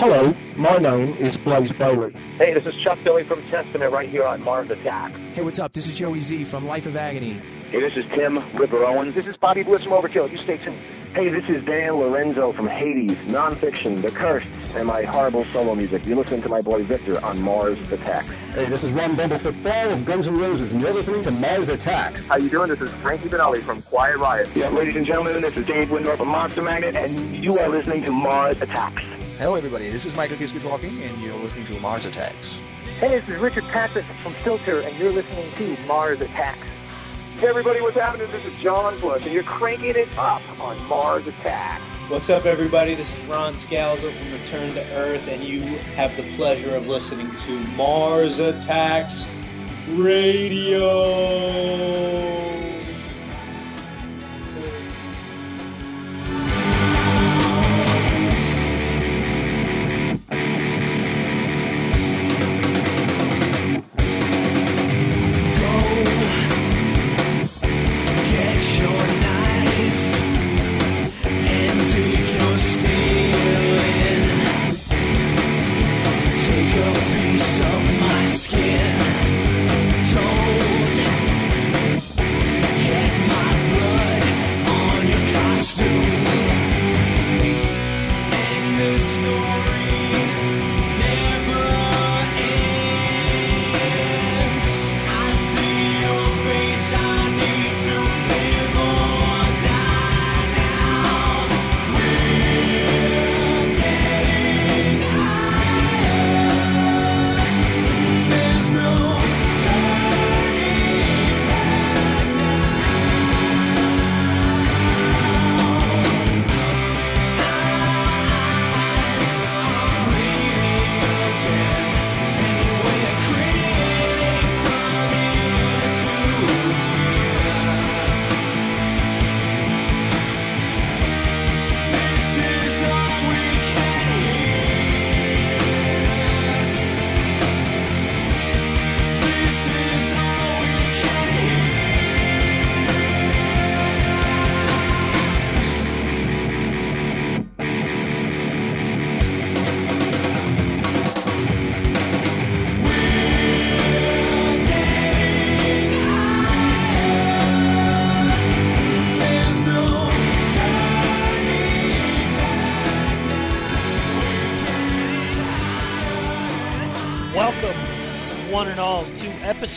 Hello, my name is Blaze Bayley. Hey, this is Chuck Billy from Testament right here on Mars Attack. Hey, what's up? This is Joey Z from Life of Agony. Hey, this is Tim Ripper Owens. This is Bobby Blitz from Overkill. You stay tuned. Hey, this is Dan Lorenzo from Hades, Nonfiction, The Cursed, and my horrible solo music. You're listening to my boy Victor on Mars Attacks. Hey, this is Ron Bumblefoot Thal of Guns N' Roses, and you're listening to Mars Attacks. How you doing? This is Frankie Banali from Quiet Riot. Yeah, ladies and gentlemen, this is Dave Wyndorf from Monster Magnet, and you are listening to Mars Attacks. Hello, everybody. This is Michael Kiske talking, and you're listening to Mars Attacks. Hey, this is Richard Patrick from Filter, and you're listening to Mars Attacks. Hey, everybody, what's happening? This is John Bush, and you're cranking it up on Mars Attacks. What's up, everybody? This is Ron Scalzo from Return to Earth, and you have the pleasure of listening to Mars Attacks Radio.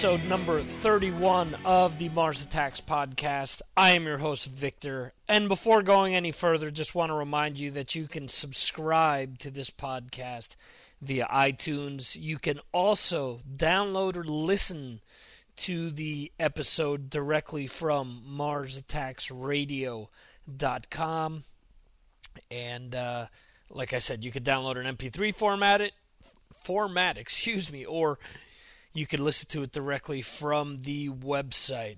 Episode number 31 of the Mars Attacks podcast. I am your host, Victor. And before going any further, just want to remind you that you can subscribe to this podcast via iTunes. You can also download or listen to the episode directly from MarsAttacksRadio.com. And uh, like I said, you could download an MP3 format it format, excuse me, or you could listen to it directly from the website.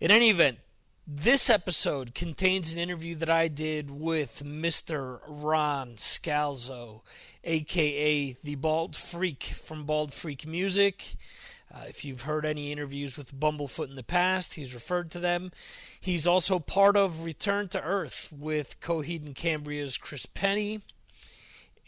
In any event, this episode contains an interview that I did with Mr. Ron Scalzo, aka the Bald Freak from Bald Freak Music. Uh, if you've heard any interviews with Bumblefoot in the past, he's referred to them. He's also part of Return to Earth with Coheed and Cambria's Chris Pennie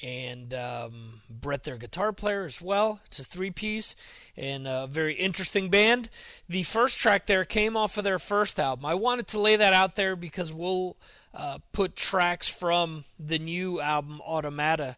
and um, Brett, their guitar player, as well. It's a three piece and a very interesting band. The first track there came off of their first album. I wanted to lay that out there because we'll uh, put tracks from the new album, Automata,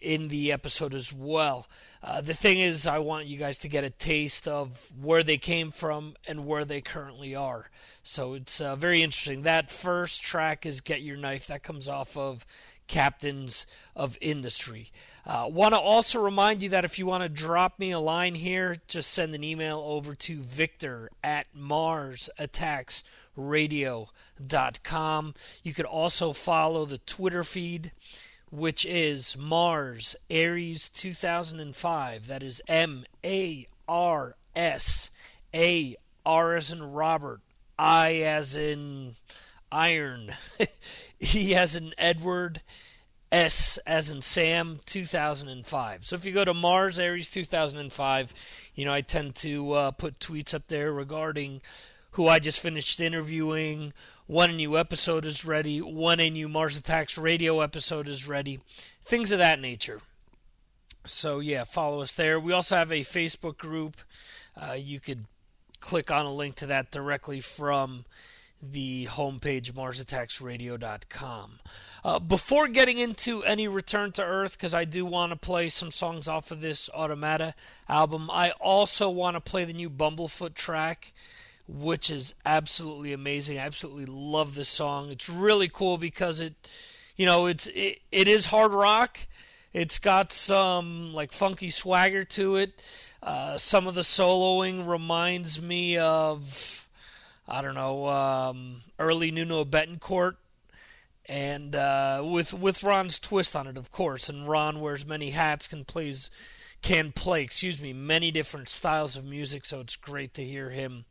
in the episode as well. Uh, the thing is, I want you guys to get a taste of where they came from and where they currently are. So it's uh, very interesting. That first track is Get Your Knife. That comes off of captains of industry. Uh, want to also remind you that if you want to drop me a line here, just send an email over to victor at marsattacksradio.com. You could also follow the Twitter feed, which is Mars Aries 2005. That is M A R S A R as in Robert, I as in iron. he has an Edward S as in Sam 2005. So if you go to Mars Aries 2005, you know I tend to uh, put tweets up there regarding who I just finished interviewing, a new episode is ready, a new Mars Attacks radio episode is ready, things of that nature. So, yeah, follow us there. We also have a Facebook group. Uh, you could click on a link to that directly from the homepage, MarsAttacksRadio.com. Uh, before getting into any Return to Earth, because I do want to play some songs off of this Automata album, I also want to play the new Bumblefoot track, which is absolutely amazing. I absolutely love this song. It's really cool because it, you know, it's it, it is hard rock. It's got some like funky swagger to it. Uh, some of the soloing reminds me of, I don't know, um, early Nuno Bettencourt and uh, with with Ron's twist on it, of course. And Ron wears many hats, can plays can play, excuse me, many different styles of music. So it's great to hear him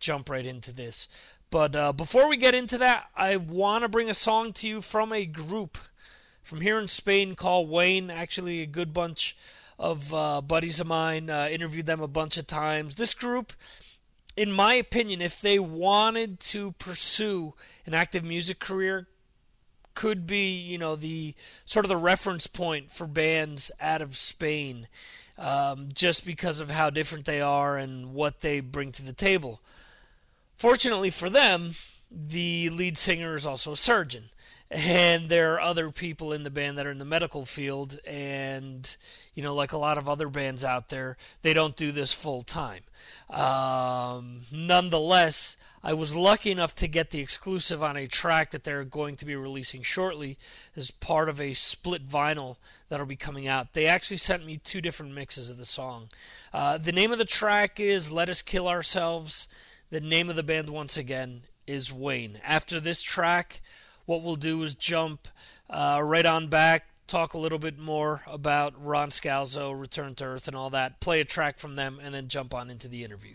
jump right into this. But uh, before we get into that, I want to bring a song to you from a group from here in Spain called Wayne. Actually, a good bunch of uh, buddies of mine. Uh, interviewed them a bunch of times. This group, in my opinion, if they wanted to pursue an active music career, could be, you know, the sort of the reference point for bands out of Spain, um, just because of how different they are and what they bring to the table. Fortunately for them, the lead singer is also a surgeon and there are other people in the band that are in the medical field and you know like a lot of other bands out there they don't do this full time um, nonetheless I was lucky enough to get the exclusive on a track that they're going to be releasing shortly as part of a split vinyl that'll be coming out. They actually sent me two different mixes of the song. Uh, the name of the track is Let Us Kill Ourselves. The name of the band, once again, is Wayne. After this track, what we'll do is jump uh, right on back, talk a little bit more about Ron Scalzo, Return to Earth, and all that, play a track from them, and then jump on into the interview.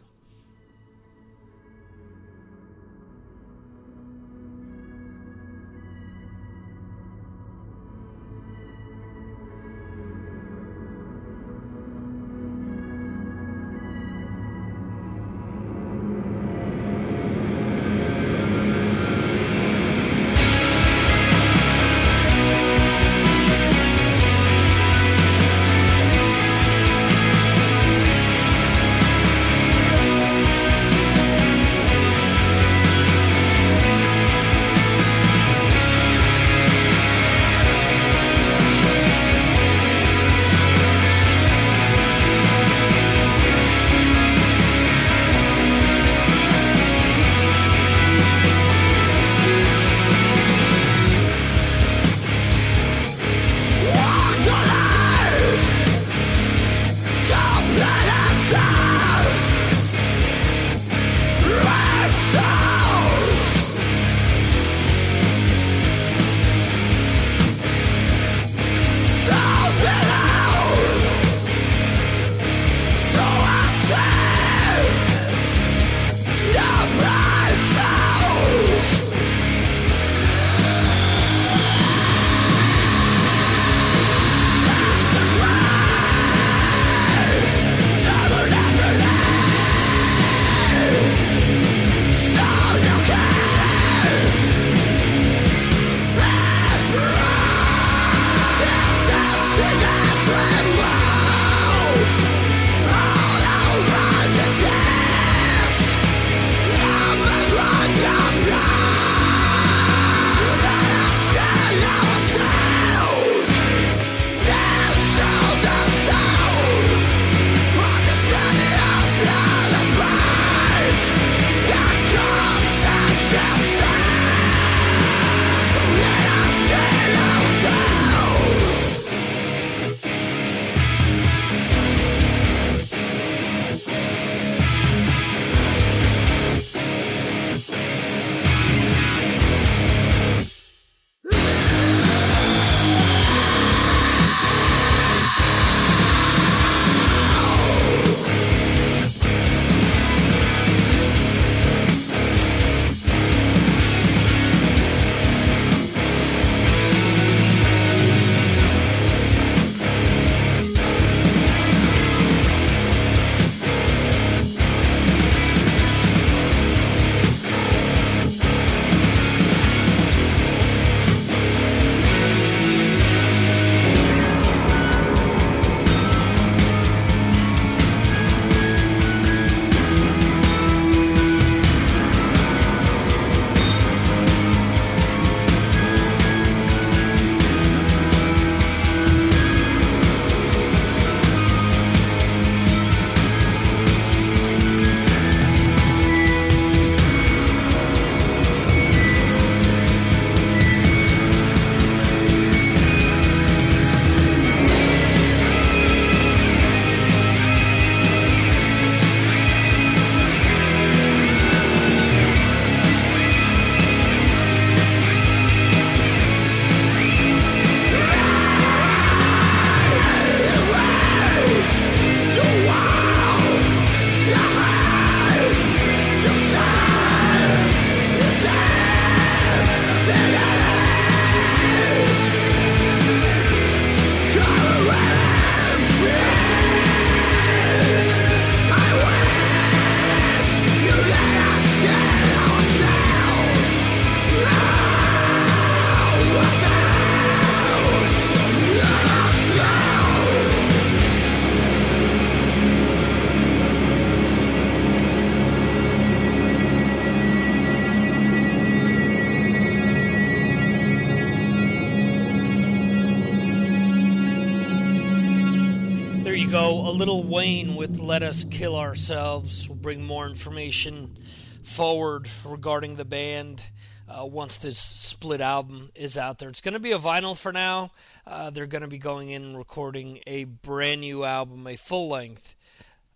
Let Us Kill Ourselves. We'll bring more information forward regarding the band uh, once this split album is out there. It's going to be a vinyl for now. Uh, they're going to be going in and recording a brand new album, a full length.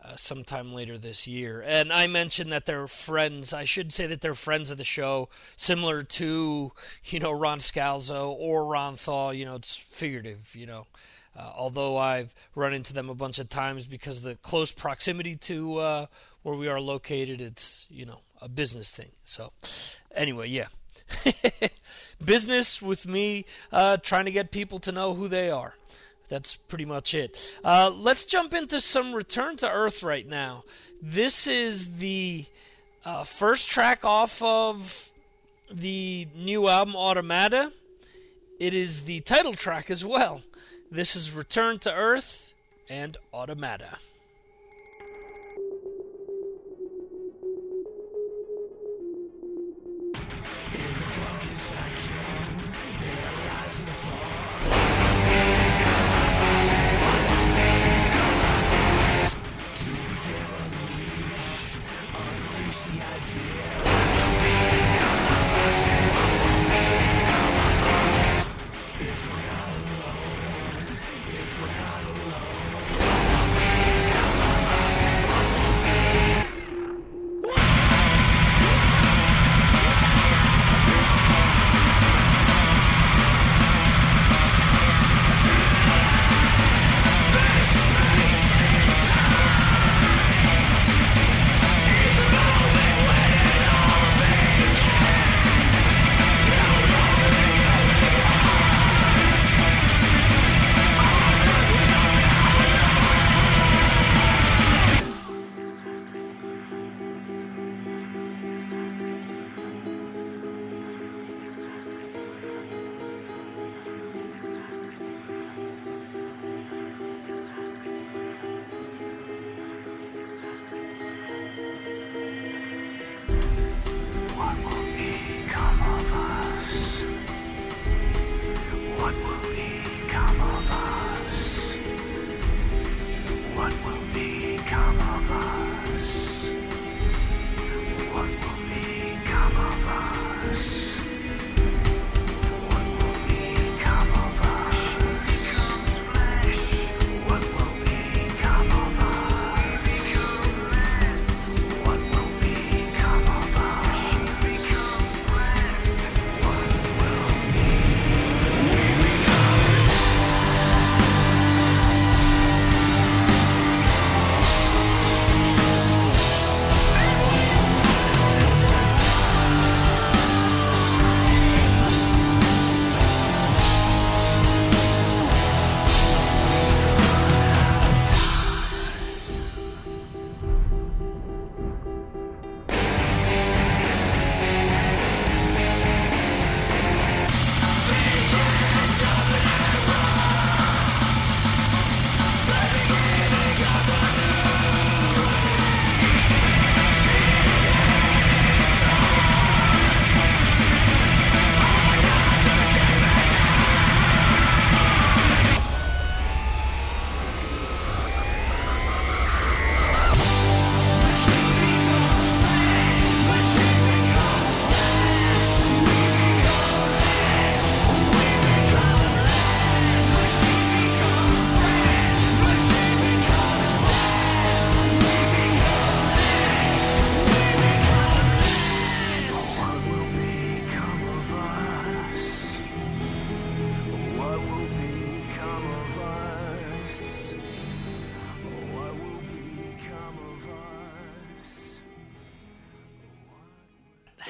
Uh, sometime later this year. And I mentioned that they're friends. I should say that they're friends of the show, similar to, you know, Ron Scalzo or Ron Thal. You know, it's figurative, you know. Uh, although I've run into them a bunch of times because of the close proximity to uh, where we are located, it's, you know, a business thing. So, anyway, yeah. business with me uh, trying to get people to know who they are. That's pretty much it. Uh, let's jump into some Return to Earth right now. This is the uh, first track off of the new album Automata. It is the title track as well. This is Return to Earth and Automata.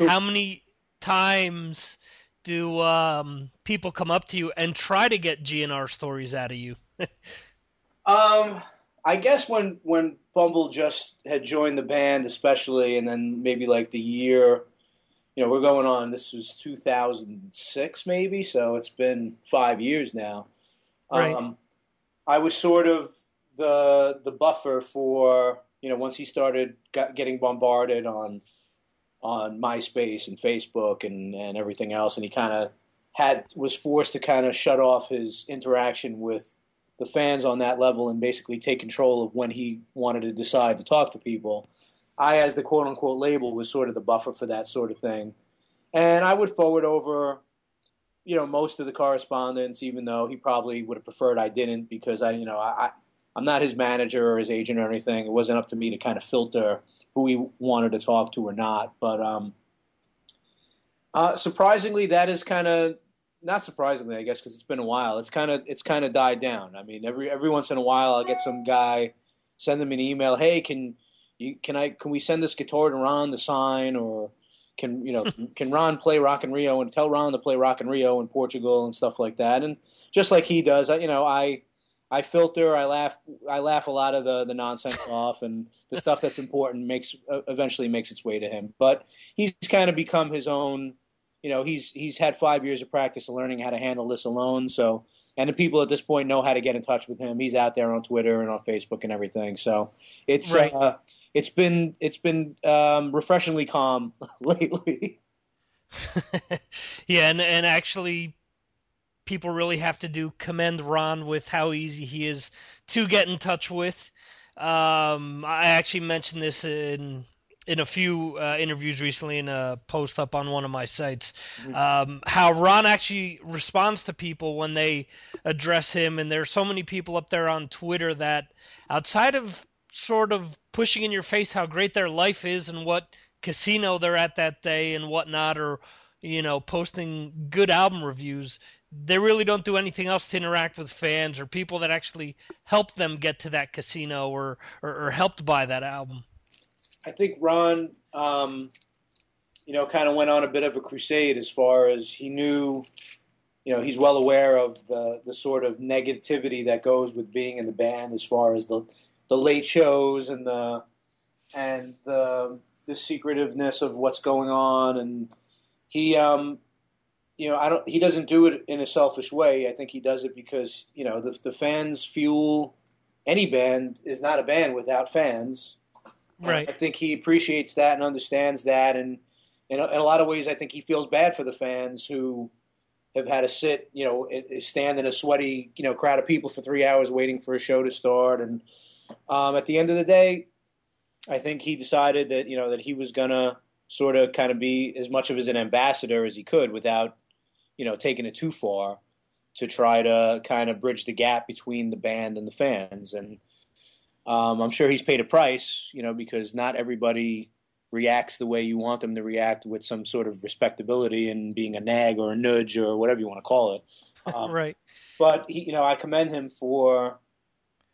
How many times do um, people come up to you and try to get GNR stories out of you? um, I guess when when Bumble just had joined the band, especially, and then maybe like the year, you know, we're going on. This was 2006, maybe, so it's been five years now. Right. Um, I was sort of the the buffer for you know once he started getting bombarded on on MySpace and Facebook and, and everything else, and he kind of had was forced to kind of shut off his interaction with the fans on that level and basically take control of when he wanted to decide to talk to people. I, as the quote unquote label, was sort of the buffer for that sort of thing. And I would forward over, you know, most of the correspondence, even though he probably would have preferred I didn't because I, you know, I, I'm not his manager or his agent or anything. It wasn't up to me to kind of filter who he wanted to talk to or not. But um, uh, surprisingly, that is kind of not surprisingly, I guess, because it's been a while. It's kind of it's kind of died down. I mean, every every once in a while, I'll get some guy send them an email. Hey, can you can I can we send this guitar to Ron to sign or can you know can Ron play Rock in Rio and tell Ron to play Rock in Rio in Portugal and stuff like that. And just like he does, I, you know, I I filter, I laugh, I laugh a lot of the the nonsense off, and the stuff that's important makes uh, eventually makes its way to him. But he's kind of become his own you know, he's he's had five years of practice of learning how to handle this alone. So, and the people at this point know how to get in touch with him. He's out there on Twitter and on Facebook and everything. So it's right. uh, it's been it's been um, refreshingly calm lately. yeah, and and actually, people really have to do commend Ron with how easy he is to get in touch with. Um, I actually mentioned this in in a few uh, interviews recently in a post up on one of my sites mm-hmm. um, how Ron actually responds to people when they address him. And there's so many people up there on Twitter that outside of sort of pushing in your face how great their life is and what casino they're at that day and whatnot, or you know, posting good album reviews, they really don't do anything else to interact with fans or people that actually helped them get to that casino or, or, or helped buy that album. I think Ron, um, you know, kind of went on a bit of a crusade as far as he knew, you know, he's well aware of the the sort of negativity that goes with being in the band as far as the the late shows and the and the the secretiveness of what's going on and he um you know I don't he doesn't do it in a selfish way I think he does it because you know the the fans fuel any band is not a band without fans Right. I think he appreciates that and understands that, and in a, in a lot of ways, I think he feels bad for the fans who have had to sit, you know, stand in a sweaty, you know, crowd of people for three hours waiting for a show to start. And um, at the end of the day, I think he decided that you know that he was gonna sort of kind of be as much of as an ambassador as he could without, you know, taking it too far to try to kind of bridge the gap between the band and the fans. And um, I'm sure he's paid a price, you know, because not everybody reacts the way you want them to react with some sort of respectability and being a nag or a nudge or whatever you want to call it. Um, right. But he, you know, I commend him for,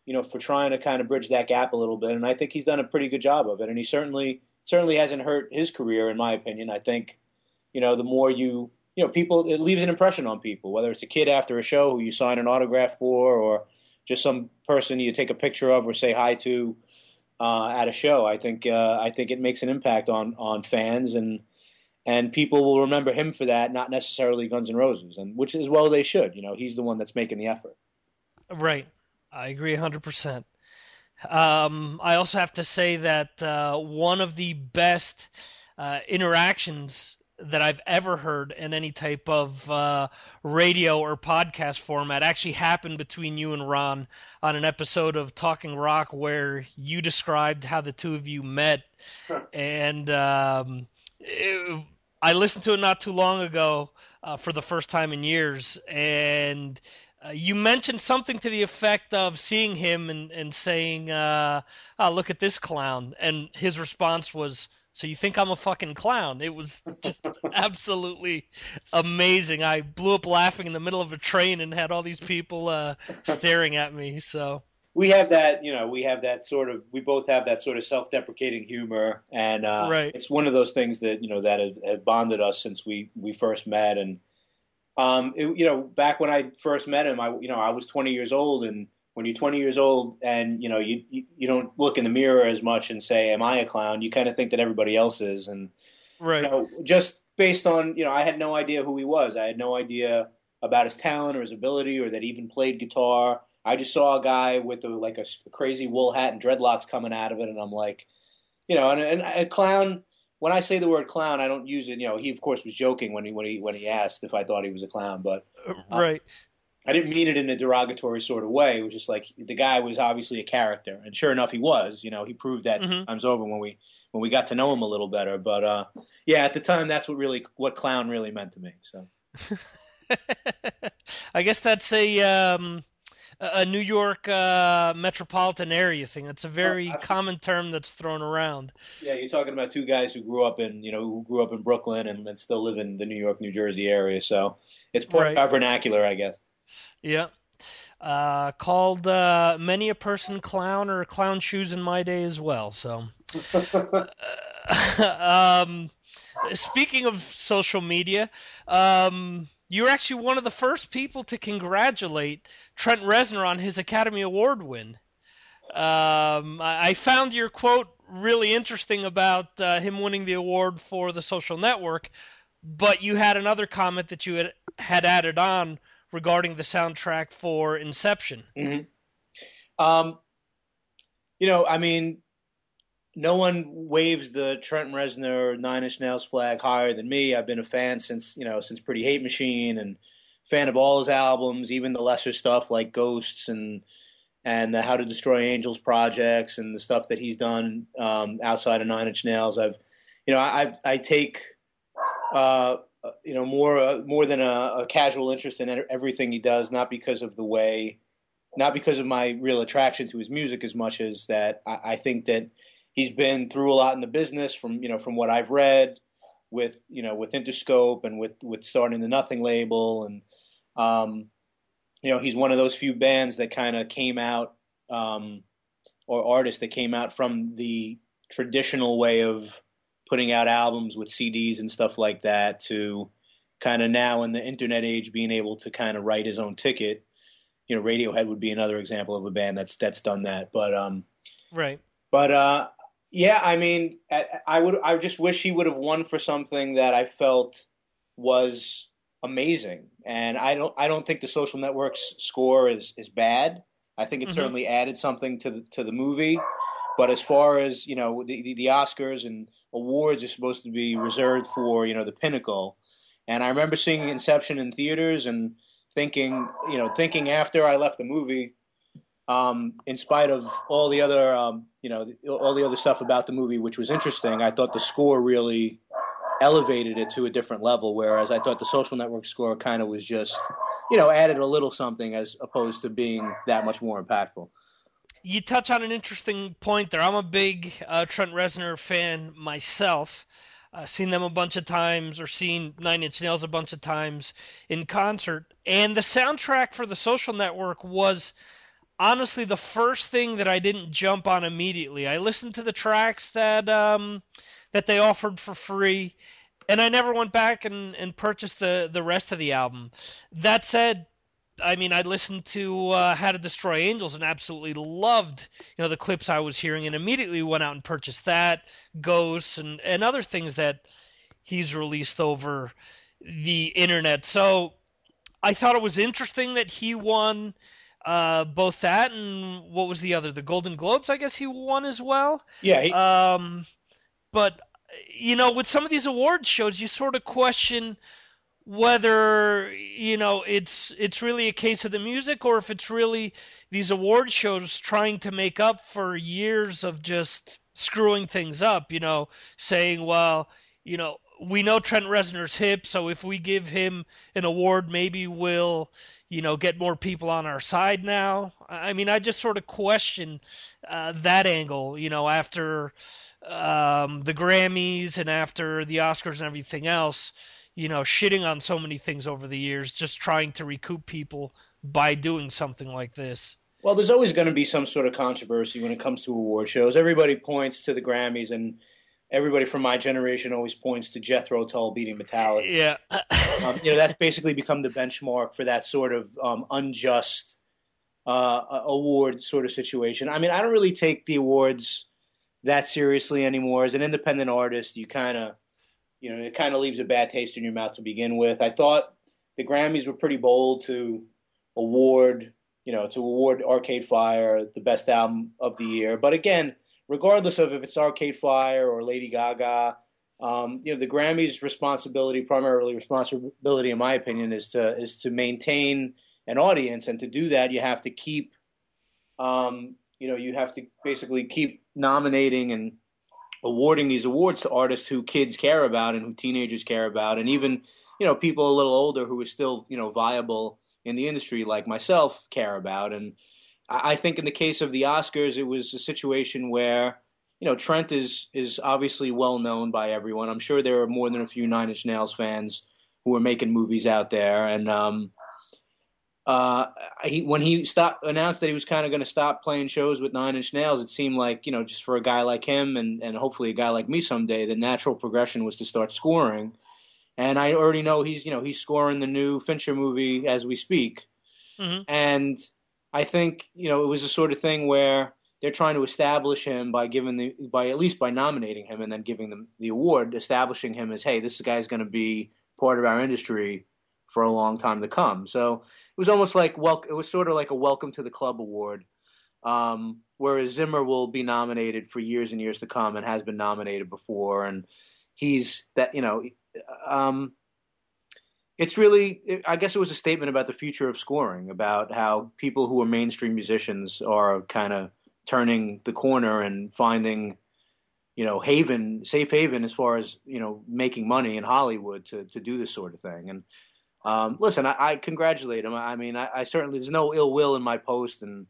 you know, for trying to kind of bridge that gap a little bit, and I think he's done a pretty good job of it. And he certainly certainly hasn't hurt his career, in my opinion. I think, you know, the more you you know, people it leaves an impression on people, whether it's a kid after a show who you sign an autograph for, or just some person you take a picture of or say hi to uh, at a show. I think uh, I think it makes an impact on on fans and and people will remember him for that, not necessarily Guns N' Roses, and which is well they should. You know, he's the one that's making the effort. Right, I agree hundred percent. Um, I also have to say that uh, one of the best uh, interactions that I've ever heard in any type of uh, radio or podcast format actually happened between you and Ron on an episode of Talking Rock where you described how the two of you met. and um, it, I listened to it not too long ago uh, for the first time in years. And uh, you mentioned something to the effect of seeing him and, and saying, uh, oh, look at this clown. And his response was, so you think I'm a fucking clown? It was just absolutely amazing. I blew up laughing in the middle of a train and had all these people uh, staring at me. So we have that, you know, we have that sort of, we both have that sort of self-deprecating humor, and uh, right. it's one of those things that you know that has, has bonded us since we we first met. And um, it, you know, back when I first met him, I you know I was 20 years old and when you're 20 years old and you know you, you, you don't look in the mirror as much and say am i a clown? You kind of think that everybody else is. And right. you know, just based on you know i had no idea who he was. I had no idea about his talent or his ability or that he even played guitar. I just saw a guy with a, like a crazy wool hat and dreadlocks coming out of it and i'm like you know and, and a clown when I say the word clown, I don't use it. You know, he of course was joking when he when he when he asked if I thought he was a clown, but uh, right I didn't mean it in a derogatory sort of way. It was just like the guy was obviously a character, and sure enough, he was. You know, he proved that Mhm. times over when we when we got to know him a little better. But uh, yeah, at the time, that's what really what clown really meant to me. So I guess that's a um, a a New York uh, metropolitan area thing. That's a very Oh, common term that's thrown around. yeah, you're talking about two guys who grew up in you know who grew up in Brooklyn and, and still live in the New York, New Jersey area. So it's part Right. of our vernacular, I guess. Yeah. Uh, called uh, many a person clown or clown shoes in my day as well. So, um, speaking of social media, um, you're actually one of the first people to congratulate Trent Reznor on his Academy Award win. Um, I I found your quote really interesting about uh, him winning the award for the social network, but you had another comment that you had, had added on regarding the soundtrack for Inception. Mm-hmm. Um, you know, I mean, no one waves the Trent Reznor Nine Inch Nails flag higher than me. I've been a fan since you know since Pretty Hate Machine and fan of all his albums, even the lesser stuff like Ghosts and and the How to Destroy Angels projects and the stuff that he's done um, outside of Nine Inch Nails. I've you know I I take uh, you know more uh, more than a, a casual interest in everything he does, not because of the way not because of my real attraction to his music as much as that I, I think that he's been through a lot in the business from you know from what I've read with you know with Interscope and with with starting the Nothing label. And um, you know he's one of those few bands that kind of came out um, or artists that came out from the traditional way of putting out albums with CDs and stuff like that to kind of now in the internet age being able to kind of write his own ticket you know, Radiohead would be another example of a band that's that's done that. But um, Right. but uh, yeah, I mean, I, I would I just wish he would have won for something that I felt was amazing. And I don't I don't think the Social Network's score is is bad. I think it Mhm. certainly added something to the to the movie. But as far as you know, the, the the Oscars and awards are supposed to be reserved for you know the pinnacle. And I remember seeing Inception in theaters and thinking, you know, thinking after I left the movie, um, in spite of all the other, um, you know, all the other stuff about the movie, which was interesting, I thought the score really elevated it to a different level. Whereas I thought the Social Network score kind of was just, you know, added a little something as opposed to being that much more impactful. You touch on an interesting point there. I'm a big uh, Trent Reznor fan myself. Uh, seen them a bunch of times, or seen Nine Inch Nails a bunch of times in concert. And the soundtrack for the Social Network was honestly the first thing that I didn't jump on immediately. I listened to the tracks that um, that they offered for free, and I never went back and, and purchased the the rest of the album. That said, I mean, I listened to uh, How to Destroy Angels and absolutely loved, you know, the clips I was hearing, and immediately went out and purchased that, Ghosts, and and other things that he's released over the internet. So I thought it was interesting that he won uh, both that and what was the other, the Golden Globes. I guess he won as well. Yeah. He, Um, but you know, with some of these award shows, you sort of question whether you know it's it's really a case of the music or if it's really these award shows trying to make up for years of just screwing things up you know saying well you know we know Trent Reznor's hip so if we give him an award maybe we'll you know get more people on our side now. I mean i just sort of question uh, that angle you know after um, the grammys and after the oscars and everything else you know, shitting on so many things over the years, just trying to recoup people by doing something like this. Well, there's always going to be some sort of controversy when it comes to award shows. Everybody points to the Grammys, and everybody from my generation always points to Jethro Tull beating Metallica. Yeah, um, you know that's basically become the benchmark for that sort of um, unjust uh, award sort of situation. I mean, I don't really take the awards that seriously anymore. As an independent artist, you kind of you know, it kind of leaves a bad taste in your mouth to begin with. I thought the Grammys were pretty bold to award, you know, to award Arcade Fire the best album of the year. But again, regardless of if it's Arcade Fire or Lady Gaga, um, you know, the Grammys' responsibility, primarily responsibility, in my opinion, is to is to maintain an audience, and to do that, you have to keep, um, you know, you have to basically keep nominating and awarding these awards to artists who kids care about and who teenagers care about, and even you know people a little older who are still you know viable in the industry like myself care about. And I think in the case of the Oscars, it was a situation where you know Trent is is obviously well known by everyone. I'm sure there are more than a few Nine Inch Nails fans who are making movies out there, and um, uh, he when he stopped announced that he was kind of going to stop playing shows with Nine Inch Nails, it seemed like you know just for a guy like him and and hopefully a guy like me someday, the natural progression was to start scoring. And I already know he's you know he's scoring the new Fincher movie as we speak, mm-hmm. and I think you know it was a sort of thing where they're trying to establish him by giving the by at least by nominating him and then giving them the award, establishing him as hey this guy's going to be part of our industry for a long time to come. So it was almost like well, it was sort of like a welcome to the club award. Um, whereas Zimmer will be nominated for years and years to come and has been nominated before, and he's that you know, um, it's really I guess it was a statement about the future of scoring, about how people who are mainstream musicians are kind of turning the corner and finding you know haven safe haven as far as you know making money in hollywood to to do this sort of thing and um, listen, I, I, congratulate him. I mean, I, I, certainly there's no ill will in my post, and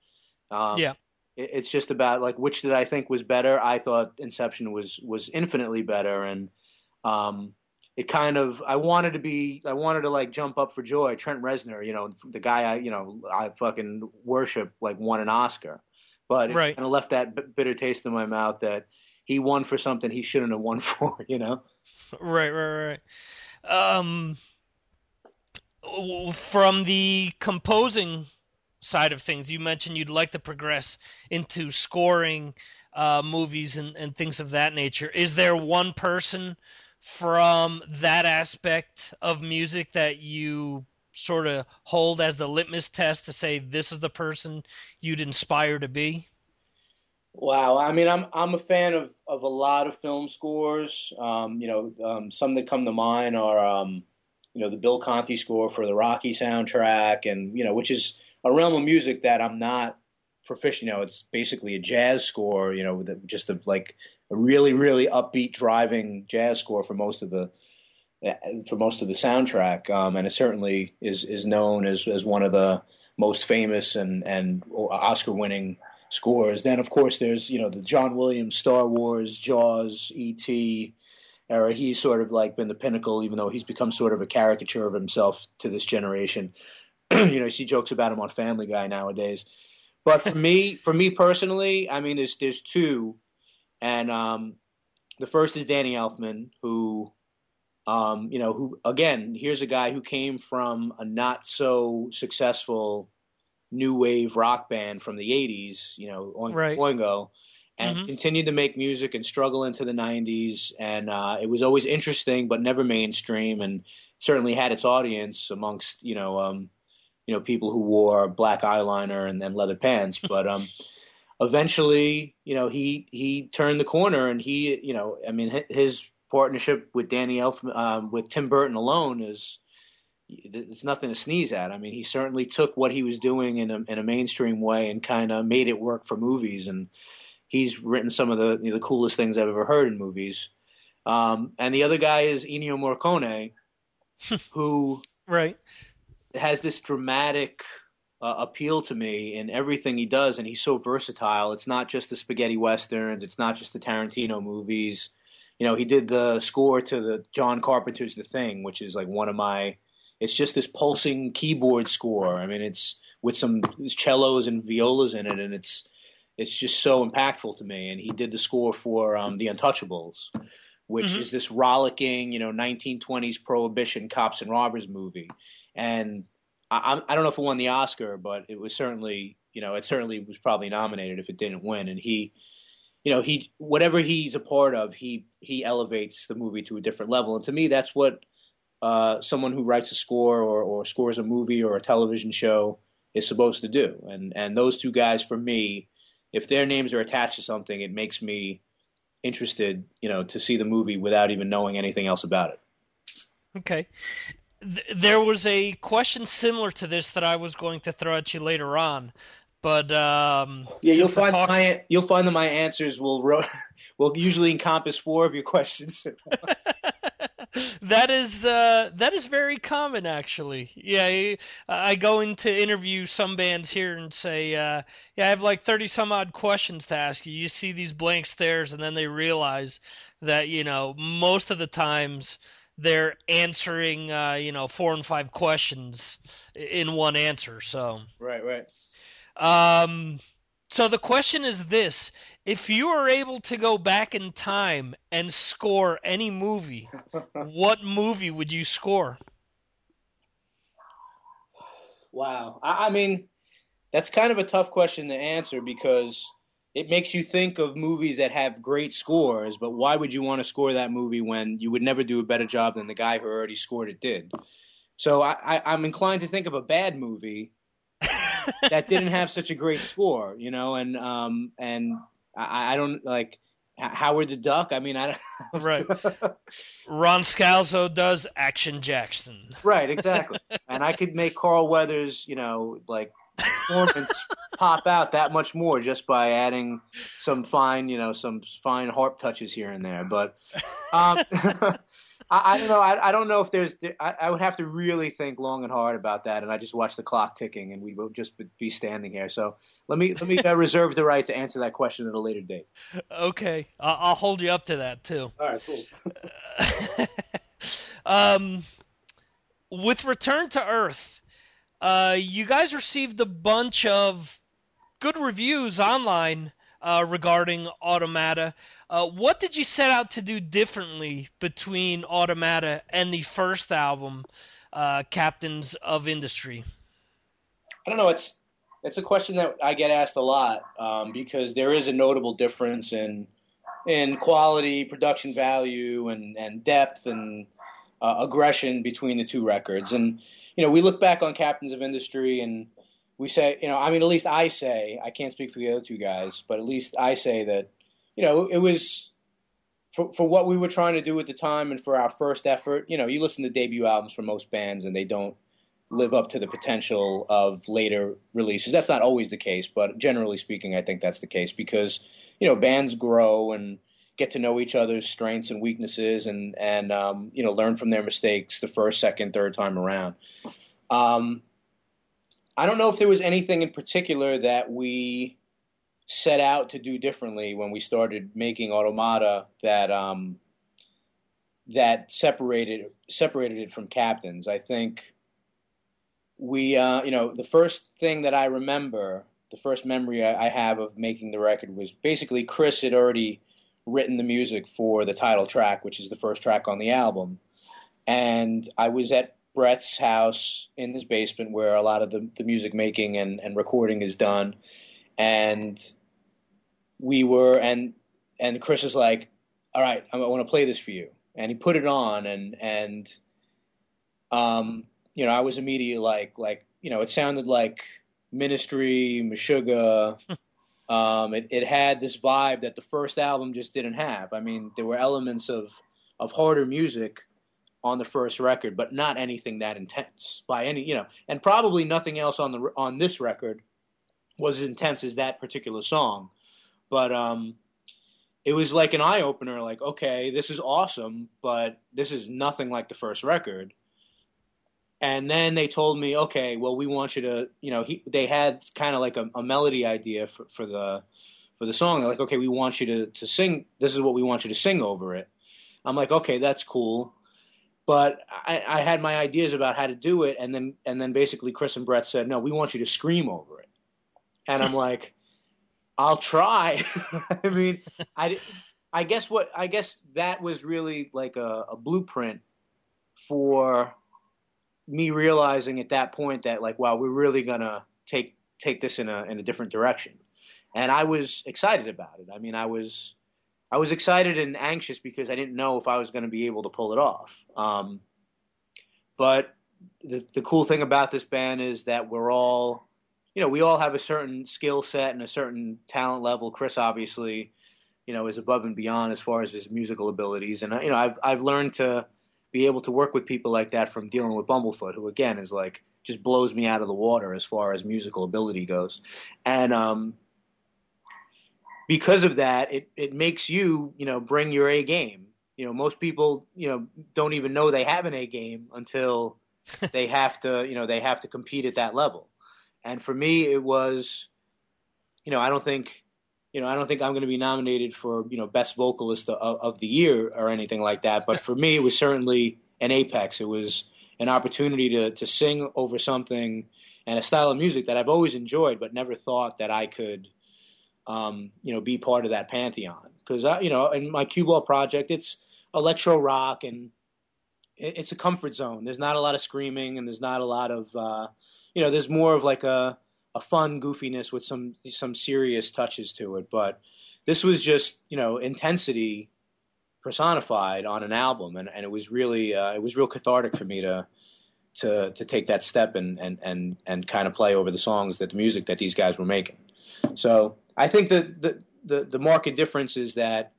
um, yeah, it, it's just about like which did I think was better. I thought Inception was was infinitely better, and um, it kind of I wanted to be I wanted to like jump up for joy. Trent Reznor, you know, the guy I you know I fucking worship, like won an Oscar, but it right. kind of left that bitter taste in my mouth that he won for something he shouldn't have won for. You know, right, right, right. Um from the composing side of things, you mentioned you'd like to progress into scoring uh, movies and, and things of that nature. Is there one person from that aspect of music that you sort of hold as the litmus test to say this is the person you'd inspire to be? Wow, I mean, I'm I'm a fan of, of a lot of film scores. Um, you know, um, some that come to mind are um, you know the Bill Conti score for the Rocky soundtrack, and you know which is a realm of music that I'm not proficient. You know, it's basically a jazz score. You know, just a, like a really really upbeat driving jazz score for most of the for most of the soundtrack, um, and it certainly is is known as as one of the most famous and and Oscar winning scores. Then of course there's you know the John Williams Star Wars, Jaws, E.T era, he's sort of like been the pinnacle, even though he's become sort of a caricature of himself to this generation. you know, you see jokes about him on Family Guy nowadays. But for me, for me personally, I mean, there's there's two, and um, the first is Danny Elfman, who, um, you know, who again, here's a guy who came from a not so successful new wave rock band from the '80s, you know, Oingo, right. Oingo and mm-hmm. continued to make music and struggle into the 90s and uh, it was always interesting but never mainstream and certainly had its audience amongst you know um, you know people who wore black eyeliner and, then leather pants but um, eventually you know he he turned the corner and he you know i mean his partnership with danny elfman um, with tim burton alone is it's nothing to sneeze at. I mean, he certainly took what he was doing in a, in a mainstream way and kind of made it work for movies. And he's written some of the you know, the coolest things I've ever heard in movies. Um, and the other guy is Ennio Morricone, who right has this dramatic uh, appeal to me in everything he does, and he's so versatile. It's not just the spaghetti westerns, it's not just the Tarantino movies. You know, he did the score to the John Carpenter's The Thing, which is like one of my. It's just this pulsing keyboard score. I mean, it's with some cellos and violas in it, and it's it's just so impactful to me. And he did the score for um, The Untouchables, which mm-hmm. is this rollicking, you know, 1920s prohibition cops and robbers movie. And I, I don't know if it won the Oscar, but it was certainly, you know, it certainly was probably nominated if it didn't win. And he, you know, he whatever he's a part of, he he elevates the movie to a different level. And to me, that's what uh, someone who writes a score or, or scores a movie or a television show is supposed to do. And and those two guys, for me, if their names are attached to something, it makes me interested, you know, to see the movie without even knowing anything else about it. Okay. there was a question similar to this that I was going to throw at you later on, but um, yeah, you'll find talk- my you'll find that my answers will ro- will usually encompass four of your questions. that is uh, that is very common, actually. Yeah, I, I go into interview some bands here and say, uh, "Yeah, I have like thirty some odd questions to ask you." You see these blank stares, and then they realize that you know most of the times they're answering uh, you know four and five questions in one answer. So right, right. Um, so the question is this: If you were able to go back in time and score any movie, what movie would you score? Wow, I, I mean, that's kind of a tough question to answer because it makes you think of movies that have great scores, but why would you want to score that movie when you would never do a better job than the guy who already scored it did? So I, I, am inclined to think of a bad movie that didn't have such a great score, you know, and um and I, I don't like Howard the Duck. I mean, I don't. right. Ron Scalzo does Action Jackson. Right, exactly. and I could make Carl Weathers, you know, like performance pop out that much more just by adding some fine, you know, some fine harp touches here and there. But um, I, I, don't know. I, I, don't know if there's. I, I, would have to really think long and hard about that, and I just watch the clock ticking, and we would just be standing here. So let me let me uh, reserve the right to answer that question at a later date. Okay, I'll, I'll hold you up to that too. All right, cool. um, with Return to Earth, uh, you guys received a bunch of good reviews online uh, regarding Automata. Uh, what did you set out to do differently between Automata and the first album, uh, Captains of Industry? I don't know. It's it's a question that I get asked a lot um, because there is a notable difference in in quality, production value, and and depth and uh, aggression between the two records. And you know, we look back on Captains of Industry and we say, you know, I mean, at least I say, I can't speak for the other two guys, but at least I say that, you know, it was for, for what we were trying to do at the time and for our first effort. You know, you listen to debut albums for most bands and they don't live up to the potential of later releases. That's not always the case, but generally speaking, I think that's the case because, you know, bands grow and get to know each other's strengths and weaknesses and, and um, you know, learn from their mistakes the first, second, third time around. Um, I don't know if there was anything in particular that we set out to do differently when we started making Automata that um, that separated separated it from Captains. I think we, uh, you know, the first thing that I remember, the first memory I, I have of making the record was basically Chris had already written the music for the title track, which is the first track on the album, and I was at Brett's house in his basement where a lot of the, the music making and, and recording is done. And we were, and, and Chris is like, all right, I want to play this for you. And he put it on and, and, um, you know, I was immediately like, like, you know, it sounded like Ministry, Meshuggah. um, it, it had this vibe that the first album just didn't have. I mean, there were elements of, of harder music, on the first record, but not anything that intense by any, you know, and probably nothing else on the on this record was as intense as that particular song. But um, it was like an eye opener. Like, okay, this is awesome, but this is nothing like the first record. And then they told me, okay, well, we want you to, you know, he, they had kind of like a, a melody idea for, for the for the song. They're like, okay, we want you to to sing. This is what we want you to sing over it. I'm like, okay, that's cool but I, I, had my ideas about how to do it, and then and then basically Chris and Brett said, "No, we want you to scream over it," and I'm like, "I'll try." I mean, I, I guess what I guess that was really like a, a, blueprint for me realizing at that point that like, wow, we're really gonna take take this in a in a different direction, and I was excited about it. I mean, I was I was excited and anxious because I didn't know if I was going to be able to pull it off. Um, but the, the cool thing about this band is that we're all, you know, we all have a certain skill set and a certain talent level. Chris obviously, you know, is above and beyond as far as his musical abilities, and you know, I've I've learned to be able to work with people like that from dealing with Bumblefoot, who again is like just blows me out of the water as far as musical ability goes, and um, because of that, it it makes you you know bring your A game. You know, most people you know don't even know they have an A game until they have to you know they have to compete at that level, and for me it was, you know, I don't think you know, I don't think I'm going to be nominated for, you know, best vocalist of, of, the year or anything like that. But for me, it was certainly an apex. It was an opportunity to to sing over something and a style of music that I've always enjoyed, but never thought that I could, um, you know, be part of that pantheon. Because I, you know, in my cue ball project, it's electro rock and it's a comfort zone. There's not a lot of screaming and there's not a lot of, uh, you know, there's more of like a a fun goofiness with some some serious touches to it. But this was just you know intensity personified on an album, and, and it was really uh, it was real cathartic for me to to to take that step and and and and kind of play over the songs that the music that these guys were making. So I think that the the the market difference is that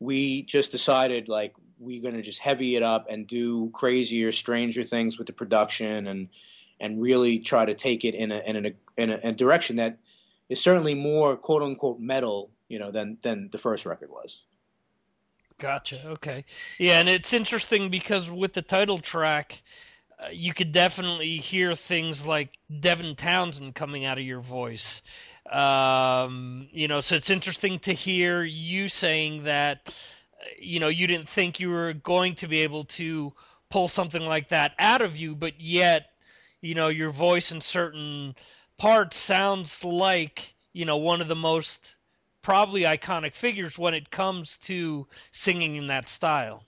we just decided like we're going to just heavy it up and do crazier, stranger things with the production and and really try to take it in a in a in a, in a direction that is certainly more quote unquote metal, you know, than than the first record was. Gotcha. Okay. Yeah, and it's interesting because with the title track, uh, you could definitely hear things like Devin Townsend coming out of your voice. Um, you know, so it's interesting to hear you saying that. You know, you didn't think you were going to be able to pull something like that out of you, but yet you know your voice in certain parts sounds like you know one of the most probably iconic figures when it comes to singing in that style.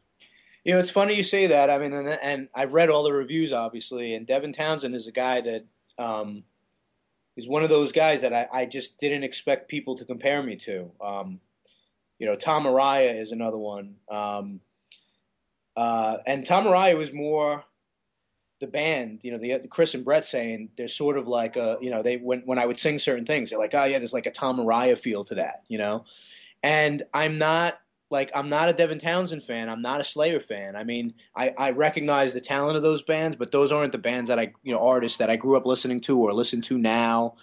You know, it's funny you say that. I mean, and, and I've read all the reviews, obviously, and Devin Townsend is a guy that um, is one of those guys that I, I, just didn't expect people to compare me to. Um, you know, Tom Araya is another one. Um, uh, and Tom Araya was more the band, you know, the, the, Chris and Brett saying there's sort of like a, you know, they when when I would sing certain things, they're like, oh yeah, there's like a Tom Araya feel to that, you know, and I'm not like I'm not a Devin Townsend fan. I'm not a Slayer fan. I mean, I, I recognize the talent of those bands, but those aren't the bands that I, you know, artists that I grew up listening to or listen to now.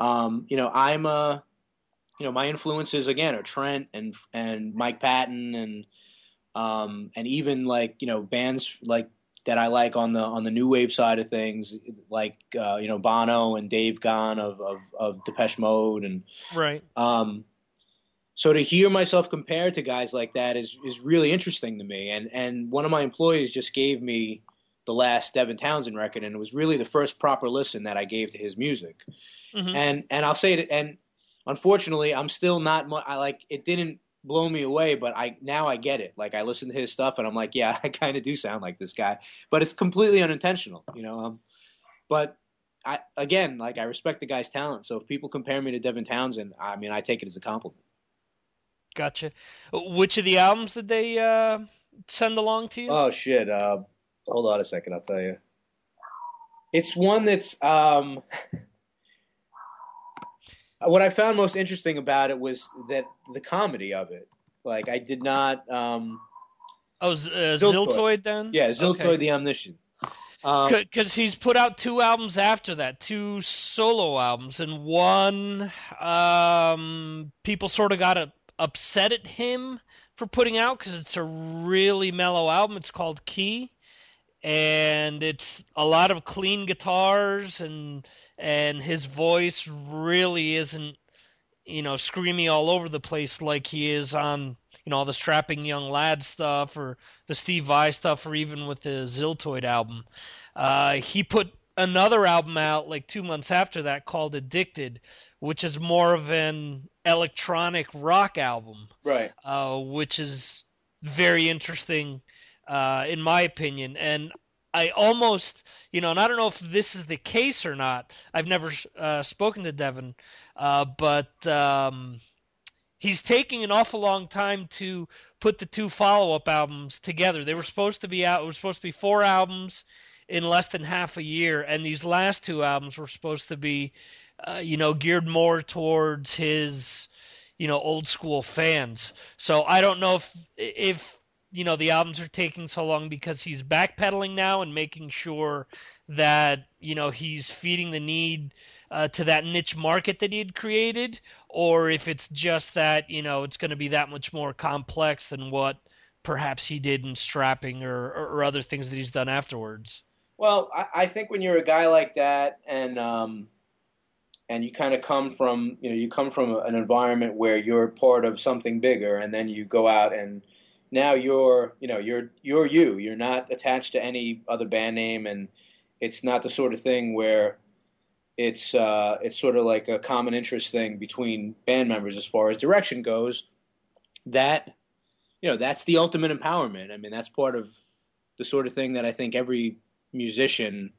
Um, you know, I'm a, you know, my influences again are Trent and and Mike Patton and um, and even like you know bands like that I like on the on the new wave side of things, like uh, you know Bono and Dave Gahan of, of of Depeche Mode, and right. Um, so to hear myself compared to guys like that is is really interesting to me. And and one of my employees just gave me the last Devin Townsend record, and it was really the first proper listen that I gave to his music. Mm-hmm. And and I'll say it, and unfortunately, I'm still not. I like it didn't blow me away, but I now I get it. Like I listen to his stuff and I'm like, yeah, I kind of do sound like this guy, but it's completely unintentional, you know. Um, but I again, like I respect the guy's talent. So if people compare me to Devin Townsend, I mean, I take it as a compliment. Gotcha. Which of the albums did they uh, send along to you? Oh shit! Uh, hold on a second, I'll tell you. It's one that's um, what I found most interesting about it was that the comedy of it. Like I did not. Um, oh, uh, Ziltoid. Ziltoid. then? Yeah, Ziltoid okay. the Omniscient. Because um, he's put out two albums after that, two solo albums, and one um, people sort of got a, upset at him for putting out because it's a really mellow album. It's called Ki, and it's a lot of clean guitars and and his voice really isn't you know screaming all over the place like he is on you know all the strapping young lad stuff or the Steve Vai stuff or even with the Ziltoid album. Uh, he put another album out like two months after that called Addicted, which is more of an electronic rock album, right? Uh, which is very interesting uh, in my opinion. And I almost, you know, and I don't know if this is the case or not. I've never uh, spoken to Devin, uh, but um, he's taking an awful long time to put the two follow-up albums together. They were supposed to be out. It was supposed to be four albums in less than half a year, and these last two albums were supposed to be, uh, you know, geared more towards his, you know, old school fans. So I don't know if if you know the albums are taking so long because he's backpedaling now and making sure that you know he's feeding the need uh, to that niche market that he had created, or if it's just that you know it's going to be that much more complex than what perhaps he did in strapping or, or, other things that he's done afterwards. Well, I, I, think when you're a guy like that, and um, and you kind of come from you know you come from an environment where you're part of something bigger, and then you go out and now you're you know you're you're you. You're not attached to any other band name, and it's not the sort of thing where it's uh, it's sort of like a common interest thing between band members as far as direction goes. That you know that's the ultimate empowerment. I mean that's part of the sort of thing that I think every musician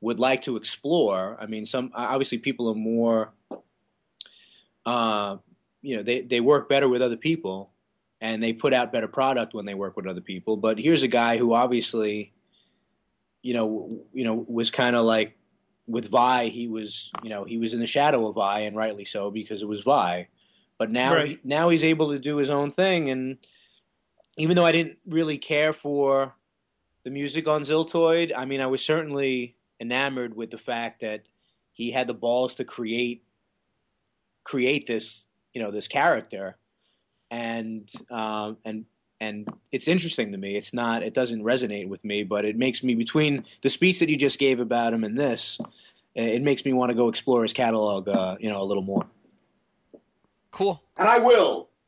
would like to explore. I mean, some obviously people are more, uh, you know, they they work better with other people, and they put out better product when they work with other people. But here's a guy who obviously, you know, you know, was kind of like with Vai, He was, you know, he was in the shadow of Vai, and rightly so because it was Vai. But now, right. he, now he's able to do his own thing, and even though I didn't really care for the music on Ziltoid, I mean, I was certainly enamored with the fact that he had the balls to create create this you know this character and um, and and it's interesting to me. It's not it doesn't resonate with me but it makes me between the speech that you just gave about him and this it makes me want to go explore his catalog uh, you know a little more. Cool. And i will.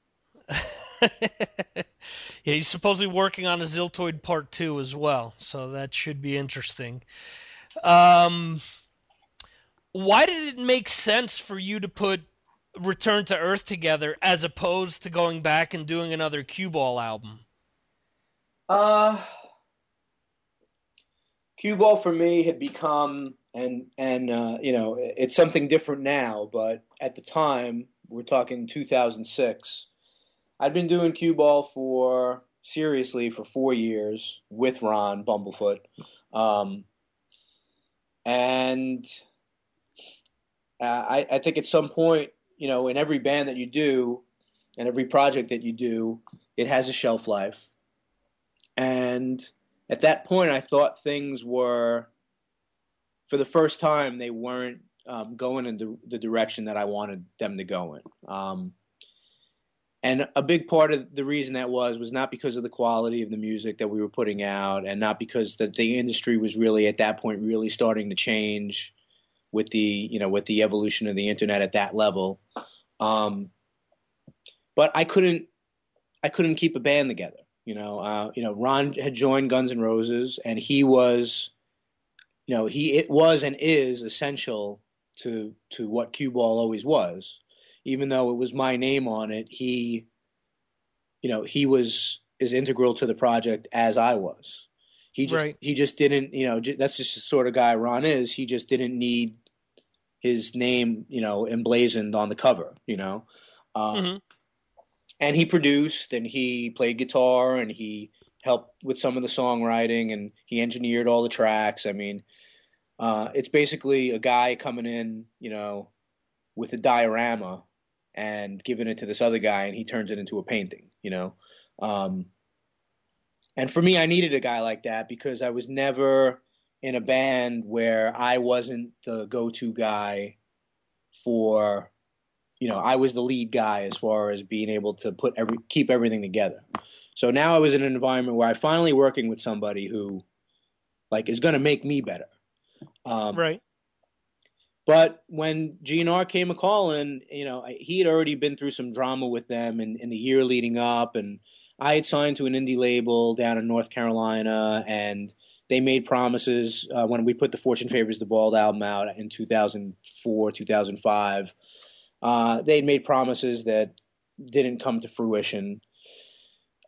Yeah he's supposedly working on a ziltoid part two as well so that should be interesting. Um, why did it make sense for you to put Return to Earth together as opposed to going back and doing another Cue Ball album? Uh, Cue Ball for me had become and and uh, you know it's something different now, but at the time we're talking 2006. I'd been doing Cue Ball for seriously for four years with Ron Bumblefoot. Um, and uh, I, I think at some point, you know, in every band that you do, and every project that you do, it has a shelf life. And at that point, I thought things were, for the first time, they weren't um, going in the, the, direction that I wanted them to go in. Um, and a big part of the reason that was was not because of the quality of the music that we were putting out, and not because that the industry was really at that point really starting to change with the you know with the evolution of the internet at that level. Um, but I couldn't I couldn't keep a band together. You know, uh, you know, Ron had joined Guns N' Roses, and he was, you know, he it was and is essential to to what Cue Ball always was even though it was my name on it, he, you know, he was as integral to the project as I was. He just right. he just didn't, you know, that's just the sort of guy Ron is. He just didn't need his name, you know, emblazoned on the cover, you know. Um, mm-hmm. And he produced and he played guitar and he helped with some of the songwriting and he engineered all the tracks. I mean, uh, it's basically a guy coming in, you know, with a diorama and giving it to this other guy and he turns it into a painting, you know. Um, and for me, I needed a guy like that because I was never in a band where I wasn't the go-to guy for, you know, I was the lead guy as far as being able to put every keep everything together. So now I was in an environment where I finally working with somebody who, like, is going to make me better. Um, right. But when GNR came a calling, you know, he had already been through some drama with them in, in the year leading up, and I had signed to an indie label down in North Carolina, and they made promises uh, when we put the Fortune Favors the Bald album out in 2004, 2005. Uh, they made promises that didn't come to fruition.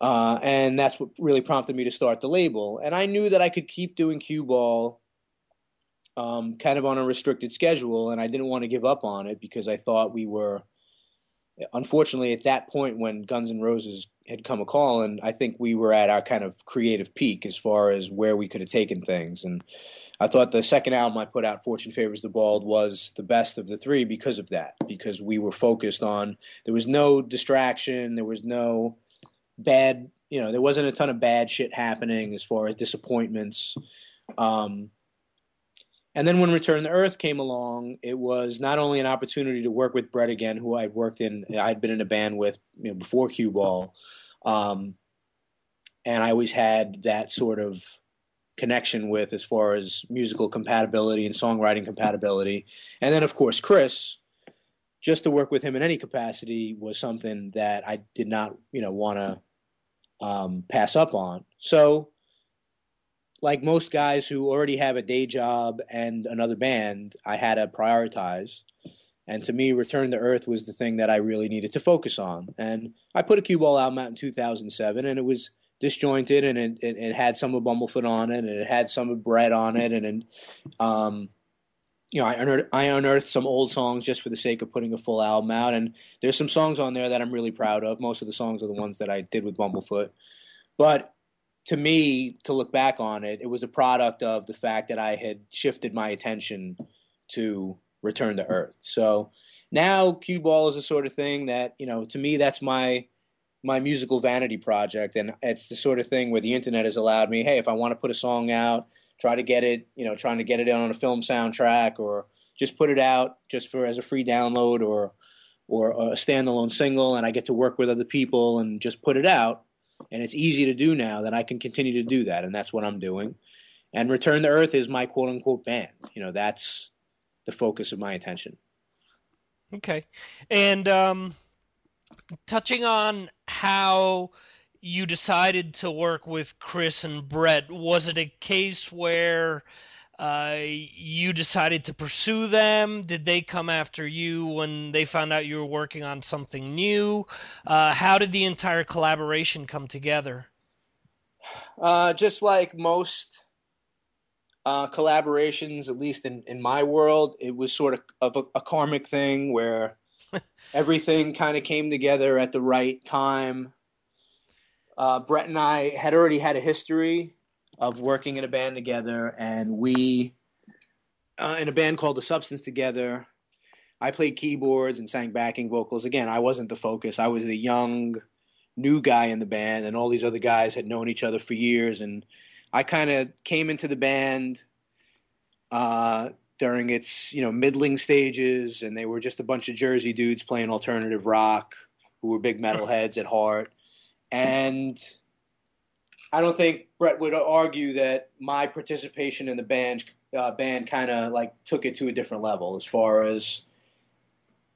Uh, and that's what really prompted me to start the label. And I knew that I could keep doing cue ball um, kind of on a restricted schedule, and I didn't want to give up on it because I thought we were, unfortunately, at that point when Guns N' Roses had come a call, and I think we were at our kind of creative peak as far as where we could have taken things. And I thought the second album I put out, Fortune Favors the Bald, was the best of the three because of that, because we were focused on, there was no distraction, there was no bad you know, there wasn't a ton of bad shit happening as far as disappointments. Um, and then when Return to Earth came along, it was not only an opportunity to work with Brett again, who I'd worked in, I'd been in a band with you know, before Cue Ball, um, and I always had that sort of connection with as far as musical compatibility and songwriting compatibility. And then, of course, Chris, just to work with him in any capacity was something that I did not, you know, want to um, pass up on. So like most guys who already have a day job and another band, I had to prioritize. And to me, Return to Earth was the thing that I really needed to focus on. And I put a cue ball album out in 2007, and it was disjointed, and it, it, it, had some of Bumblefoot on it, and it had some of Brett on it, and, and um, you know, I unearthed, I unearthed some old songs just for the sake of putting a full album out. And there's some songs on there that I'm really proud of. Most of the songs are the ones that I did with Bumblefoot. But to me, to look back on it, it was a product of the fact that I had shifted my attention to Return to Earth. So now cue ball is the sort of thing that you know to me that's my my musical vanity project, and it's the sort of thing where the internet has allowed me, hey, if I want to put a song out, try to get it, you know, trying to get it on a film soundtrack, or just put it out just for as a free download or or a standalone single, and I get to work with other people and just put it out and it's easy to do now, then I can continue to do that, and that's what I'm doing. And Return to Earth is my quote unquote band. You know, that's the focus of my attention. Okay, and um, touching on how you decided to work with Chris and Brett, was it a case where uh, you decided to pursue them? Did they come after you when they found out you were working on something new? Uh, how did the entire collaboration come together? Uh, just like most uh, collaborations, at least in, in my world, it was sort of, of a, a karmic thing where everything kind of came together at the right time. Uh, Brett and I had already had a history of working in a band together, and we, uh, in a band called The Substance Together, I played keyboards and sang backing vocals. Again, I wasn't the focus. I was the young, new guy in the band, and all these other guys had known each other for years. And I kind of came into the band uh, during its you know middling stages, and they were just a bunch of Jersey dudes playing alternative rock who were big metalheads at heart. And I don't think Brett would argue that my participation in the band uh, band kind of like took it to a different level as far as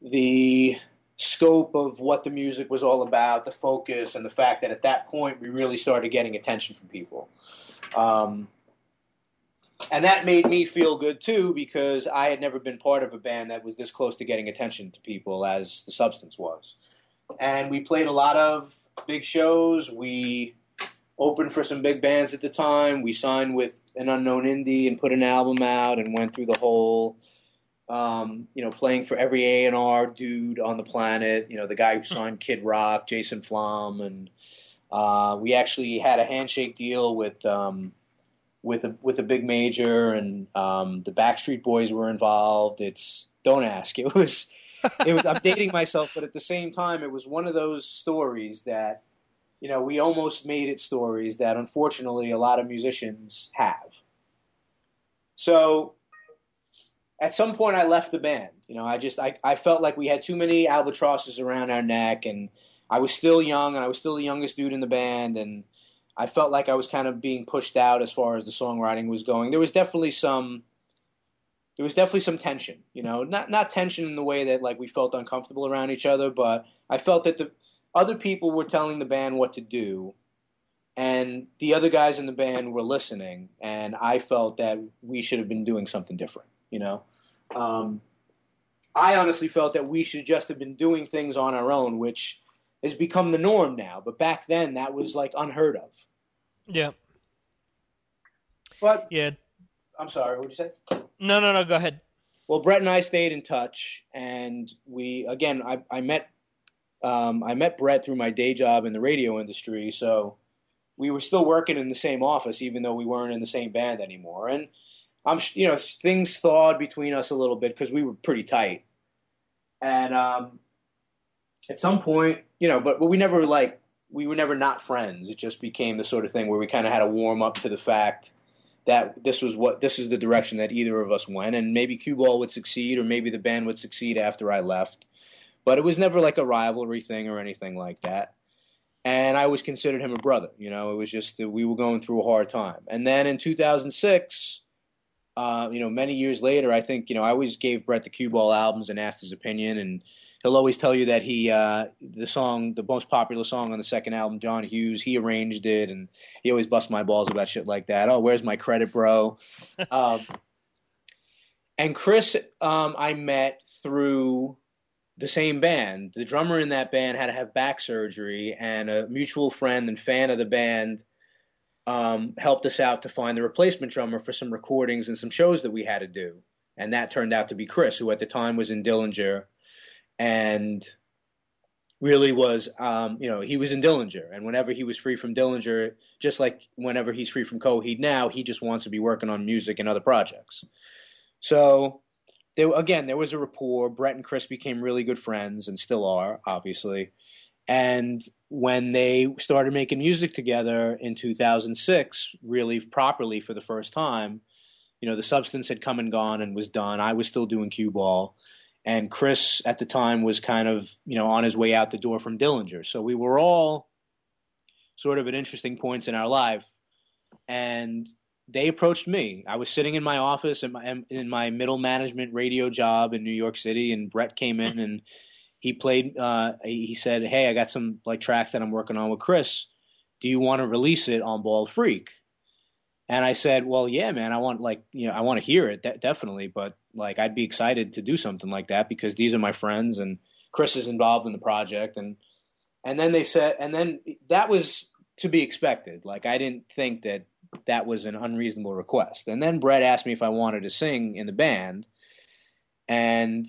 the scope of what the music was all about, the focus, and the fact that at that point we really started getting attention from people. Um, and that made me feel good too because I had never been part of a band that was this close to getting attention to people as the substance was. And we played a lot of big shows. We opened for some big bands at the time. We signed with an unknown indie and put an album out and went through the whole, um, you know, playing for every A and R dude on the planet. You know, the guy who signed Kid Rock, Jason Flom, and uh, we actually had a handshake deal with um, with a with a big major, and um, the Backstreet Boys were involved. It's don't ask. It was. it was I'm dating myself, but at the same time, it was one of those stories that you know, we almost made it stories that unfortunately a lot of musicians have. So at some point I left the band. You know, I just I, I felt like we had too many albatrosses around our neck and I was still young and I was still the youngest dude in the band and I felt like I was kind of being pushed out as far as the songwriting was going. There was definitely some there was definitely some tension, you know, not not tension in the way that like we felt uncomfortable around each other, but I felt that the other people were telling the band what to do and the other guys in the band were listening and i felt that we should have been doing something different you know? Um, i honestly felt that we should just have been doing things on our own which has become the norm now but back then that was like unheard of. Yeah. But yeah. I'm sorry what did you say? No no no go ahead. Well brett and i stayed in touch and we again i, I met um, I met Brett through my day job in the radio industry, so we were still working in the same office, even though we weren't in the same band anymore. And I'm, you know, things thawed between us a little bit because we were pretty tight. And um, at some point, you know, but, but we never like we were never not friends. It just became the sort of thing where we kind of had to warm up to the fact that this was what this is the direction that either of us went, and maybe Cue Ball would succeed, or maybe the band would succeed after I left. But it was never like a rivalry thing or anything like that. And I always considered him a brother. You know, it was just that we were going through a hard time. And then in 2006, uh, you know, many years later, I think you know I always gave Brett the Cue Ball albums and asked his opinion, and he'll always tell you that he uh, the song, the most popular song on the second album, John Hughes, he arranged it, and he always busts my balls about shit like that. Oh, where's my credit, bro? um, and Chris, um, I met through the same band. The drummer in that band had to have back surgery, and a mutual friend and fan of the band. Um, helped us out to find the replacement drummer for some recordings and some shows that we had to do. And that turned out to be Chris, who at the time was in Dillinger and really was, um, you know, he was in Dillinger, and whenever he was free from Dillinger, just like whenever he's free from Coheed now, he just wants to be working on music and other projects. So, there again, there was a rapport. Brett and Chris became really good friends, and still are, obviously. And when they started making music together in 2006, really properly for the first time, you know, the substance had come and gone and was done. I was still doing cue ball and Chris at the time was kind of you know on his way out the door from Dillinger. So we were all sort of at interesting points in our life, and they approached me. I was sitting in my office in my in my middle management radio job in New York City, and Brett came in and he played. Uh, he said, "Hey, I got some like tracks that I'm working on with Chris. Do you want to release it on Bald Freak?" And I said, "Well, yeah, man. I want like you know I want to hear it de- definitely, but like I'd be excited to do something like that because these are my friends and Chris is involved in the project and and then they said and then that was to be expected. Like I didn't think that that was an unreasonable request. And then Brett asked me if I wanted to sing in the band and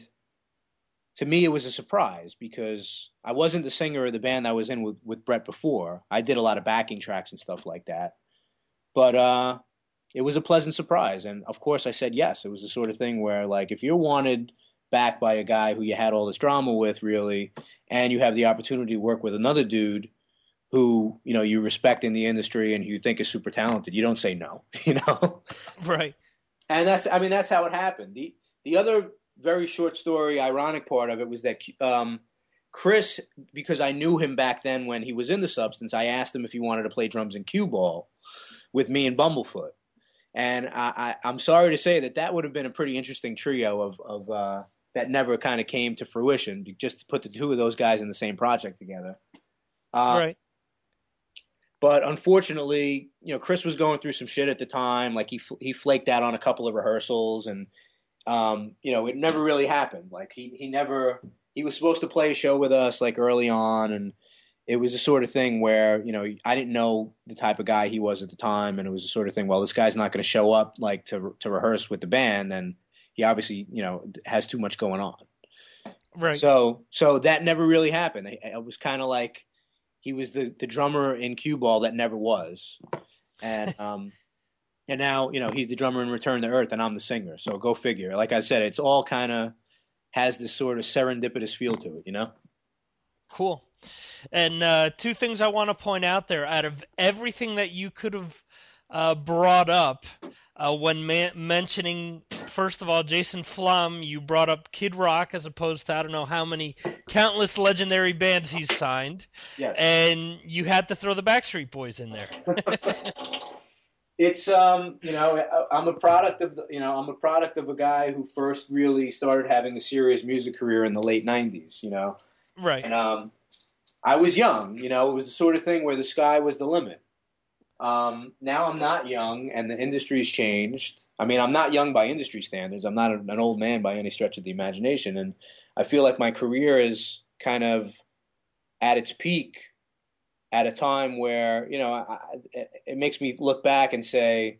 to me it was a surprise because I wasn't the singer of the band I was in with, with Brett before. I did a lot of backing tracks and stuff like that. But uh, it was a pleasant surprise. And of course, I said yes. It was the sort of thing where, like, if you're wanted back by a guy who you had all this drama with, really, and you have the opportunity to work with another dude who you know you respect in the industry and you think is super talented, you don't say no. You know, right? And that's, I mean, that's how it happened. the The other very short story, ironic part of it was that. Um, Chris, because I knew him back then when he was in the substance, I asked him if he wanted to play drums in cue ball with me and Bumblefoot. And I, am sorry to say that that would have been a pretty interesting trio of, of uh, that never kind of came to fruition. Just to put the two of those guys in the same project together. Uh, right. But unfortunately, you know, Chris was going through some shit at the time. Like he he flaked out on a couple of rehearsals, and um, you know, it never really happened. Like he he never he was supposed to play a show with us like early on, and it was the sort of thing where you know I didn't know the type of guy he was at the time, and it was the sort of thing. Well, this guy's not going to show up like to to rehearse with the band, and he obviously you know has too much going on. Right. So so that never really happened. It was kind of like he was the the drummer in cue ball that never was, and um. And now, you know, he's the drummer in Return to Earth, and I'm the singer. So go figure. Like I said, it's all kind of has this sort of serendipitous feel to it, you know? Cool. And uh, two things I want to point out there out of everything that you could have uh, brought up uh, when ma- mentioning, first of all, Jason Flom, you brought up Kid Rock as opposed to I don't know how many countless legendary bands he's signed. Yes. And you had to throw the Backstreet Boys in there. it's um you know I'm a product of the you know I'm a product of a guy who first really started having a serious music career in the late '90s. You know, right? And um, I was young, you know, it was the sort of thing where the sky was the limit. Um, now I'm not young, and the industry's changed. I mean, I'm not young by industry standards. I'm not an old man by any stretch of the imagination, and I feel like my career is kind of at its peak at a time where you know I, it makes me look back and say,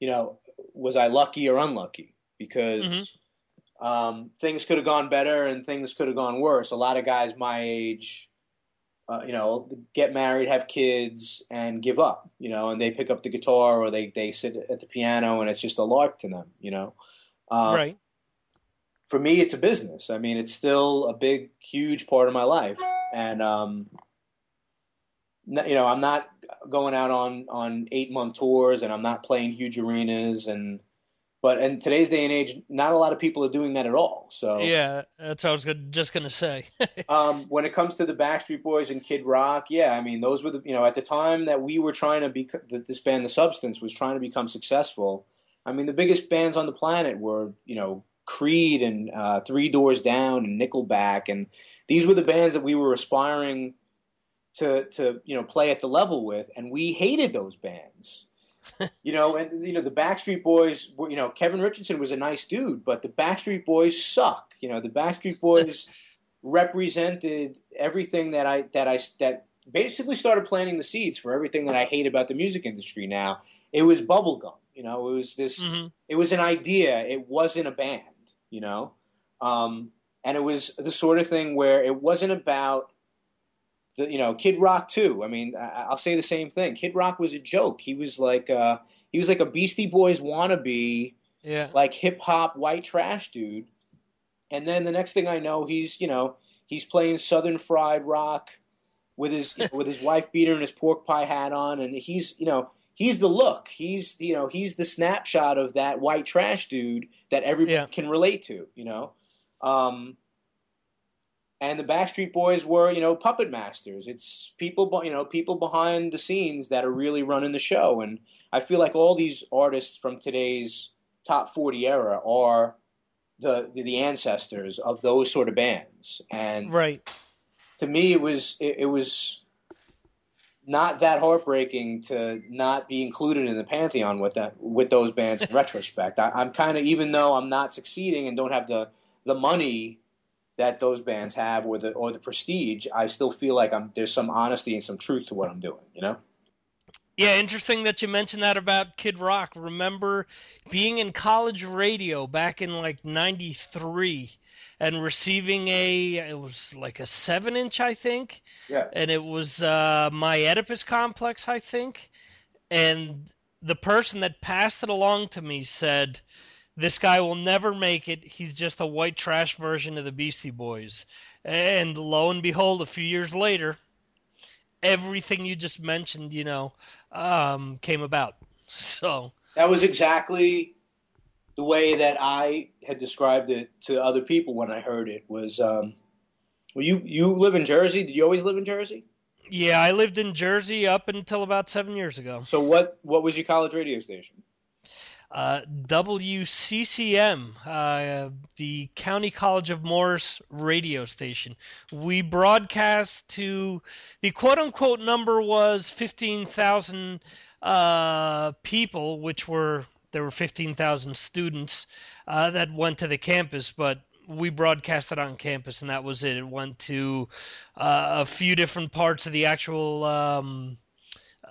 you know, was I lucky or unlucky? Because mm-hmm. Um, things could have gone better and things could have gone worse. A lot of guys my age, uh, you know, get married, have kids, and give up. You know, and they pick up the guitar or they they sit at the piano, and it's just a lark to them. You know, um, right. For me, it's a business. I mean, it's still a big, huge part of my life, and um, you know, I'm not going out on on eight month tours, and I'm not playing huge arenas, and but in today's day and age, not a lot of people are doing that at all. So yeah, that's what I was just gonna say. um, when it comes to the Backstreet Boys and Kid Rock, yeah, I mean those were the you know at the time that we were trying to be that this band, The Substance, was trying to become successful. I mean the biggest bands on the planet were you know Creed and uh, Three Doors Down and Nickelback, and these were the bands that we were aspiring to to you know play at the level with, and we hated those bands. you know, and you know the Backstreet Boys. Were, you know, Kevin Richardson was a nice dude, but the Backstreet Boys suck. You know, the Backstreet Boys represented everything that I that I that basically started planting the seeds for everything that I hate about the music industry. Now it was bubblegum. You know, it was this. Mm-hmm. It was an idea. It wasn't a band. You know, um, and it was the sort of thing where it wasn't about the, you know, Kid Rock too. I mean, I, will say the same thing. Kid Rock was a joke. He was like uh, he was like a Beastie Boys wannabe, yeah, like hip hop white trash dude. And then the next thing I know, he's you know he's playing Southern Fried Rock with his with his wife beater and his pork pie hat on, and he's you know he's the look. He's you know he's the snapshot of that white trash dude that everybody yeah. can relate to. You know. Um, and the Backstreet Boys were, you know, puppet masters. It's people, you know, people behind the scenes that are really running the show. And I feel like all these artists from today's top 40 era are the the, the ancestors of those sort of bands. And right. to me, it was it, it was not that heartbreaking to not be included in the pantheon with that with those bands in retrospect. I, I'm kind of even though I'm not succeeding and don't have the the money that those bands have or the or the prestige, I still feel like I'm there's some honesty and some truth to what I'm doing, you know? Yeah, interesting that you mentioned that about Kid Rock. Remember being in college radio back in like 93 and receiving a it was like a 7 inch I think. Yeah. And it was uh my Oedipus complex I think. And the person that passed it along to me said this guy will never make it. He's just a white trash version of the Beastie Boys. And lo and behold, a few years later, everything you just mentioned, you know, um, came about. So that was exactly the way that I had described it to other people when I heard it. Was um, well, you you live in Jersey? Did you always live in Jersey? Yeah, I lived in Jersey up until about seven years ago. So what what was your college radio station? Uh, WCCM, uh, the County College of Morris radio station. We broadcast to the quote unquote number was 15,000 uh, people, which were there were 15,000 students uh, that went to the campus, but we broadcasted on campus, and that was it. It went to uh, a few different parts of the actual. Um,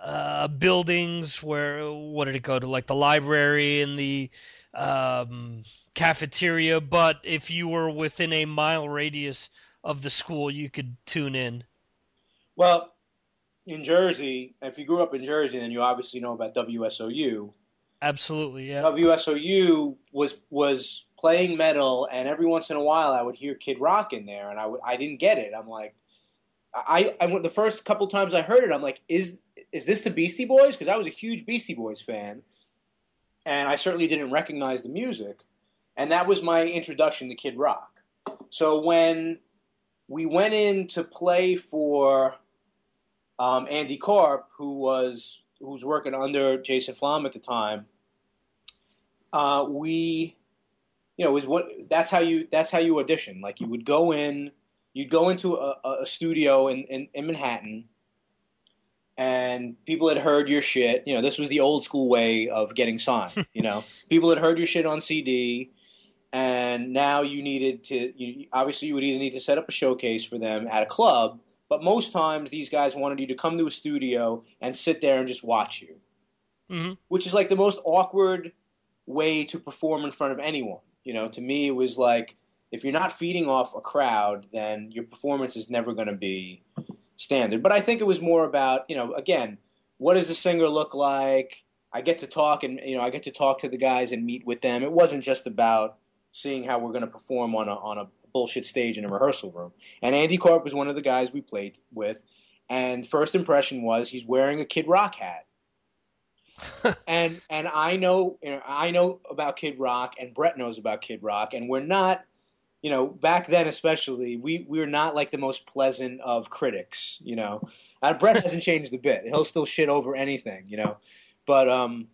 uh, buildings where what did it go to? Like the library and the um, cafeteria. But if you were within a mile radius of the school you could tune in. Well in jersey if you grew up in jersey then you obviously know about wsou absolutely yeah. Wsou was was playing metal and every once in a while i would hear kid rock in there and i would i didn't get it. I'm like I, I went the first couple times I heard it. I'm like, is is this the Beastie Boys? Because I was a huge Beastie Boys fan, and I certainly didn't recognize the music, and that was my introduction to Kid Rock. So when we went in to play for um, Andy Karp, who was who was working under Jason Flom at the time, uh, we, you know, was what that's how you that's how you audition. Like you would go in, you'd go into a, a studio in, in, in Manhattan and people had heard your shit. You know, this was the old school way of getting signed. you know, people had heard your shit on CD, and now you needed to. You, obviously, you would either need to set up a showcase for them at a club, but most times these guys wanted you to come to a studio and sit there and just watch you, mm-hmm. which is like the most awkward way to perform in front of anyone. You know, to me, it was like if you're not feeding off a crowd, then your performance is never going to be standard. But I think it was more about, you know, again, what does the singer look like? I get to talk and you know I get to talk to the guys and meet with them. It wasn't just about seeing how we're going to perform on a on a bullshit stage in a rehearsal room. And Andy Karp was one of the guys we played with. And first impression was he's wearing a Kid Rock hat. and and I know you know I know about Kid Rock and Brett knows about Kid Rock and we're not you know back then especially we we were not like the most pleasant of critics you know and Brett hasn't changed a bit he'll still shit over anything you know but um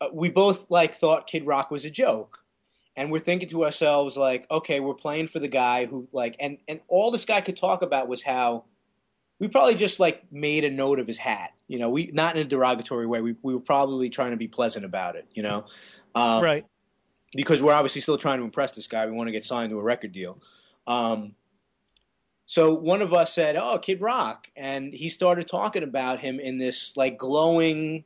uh, we both like thought Kid Rock was a joke and we're thinking to ourselves like okay we're playing for the guy who like and and all this guy could talk about was how we probably just like made a note of his hat. You know, we not in a derogatory way. We we were probably trying to be pleasant about it. You know, um, right? Because we're obviously still trying to impress this guy. We want to get signed to a record deal. Um, so one of us said, "Oh, Kid Rock," and he started talking about him in this like glowing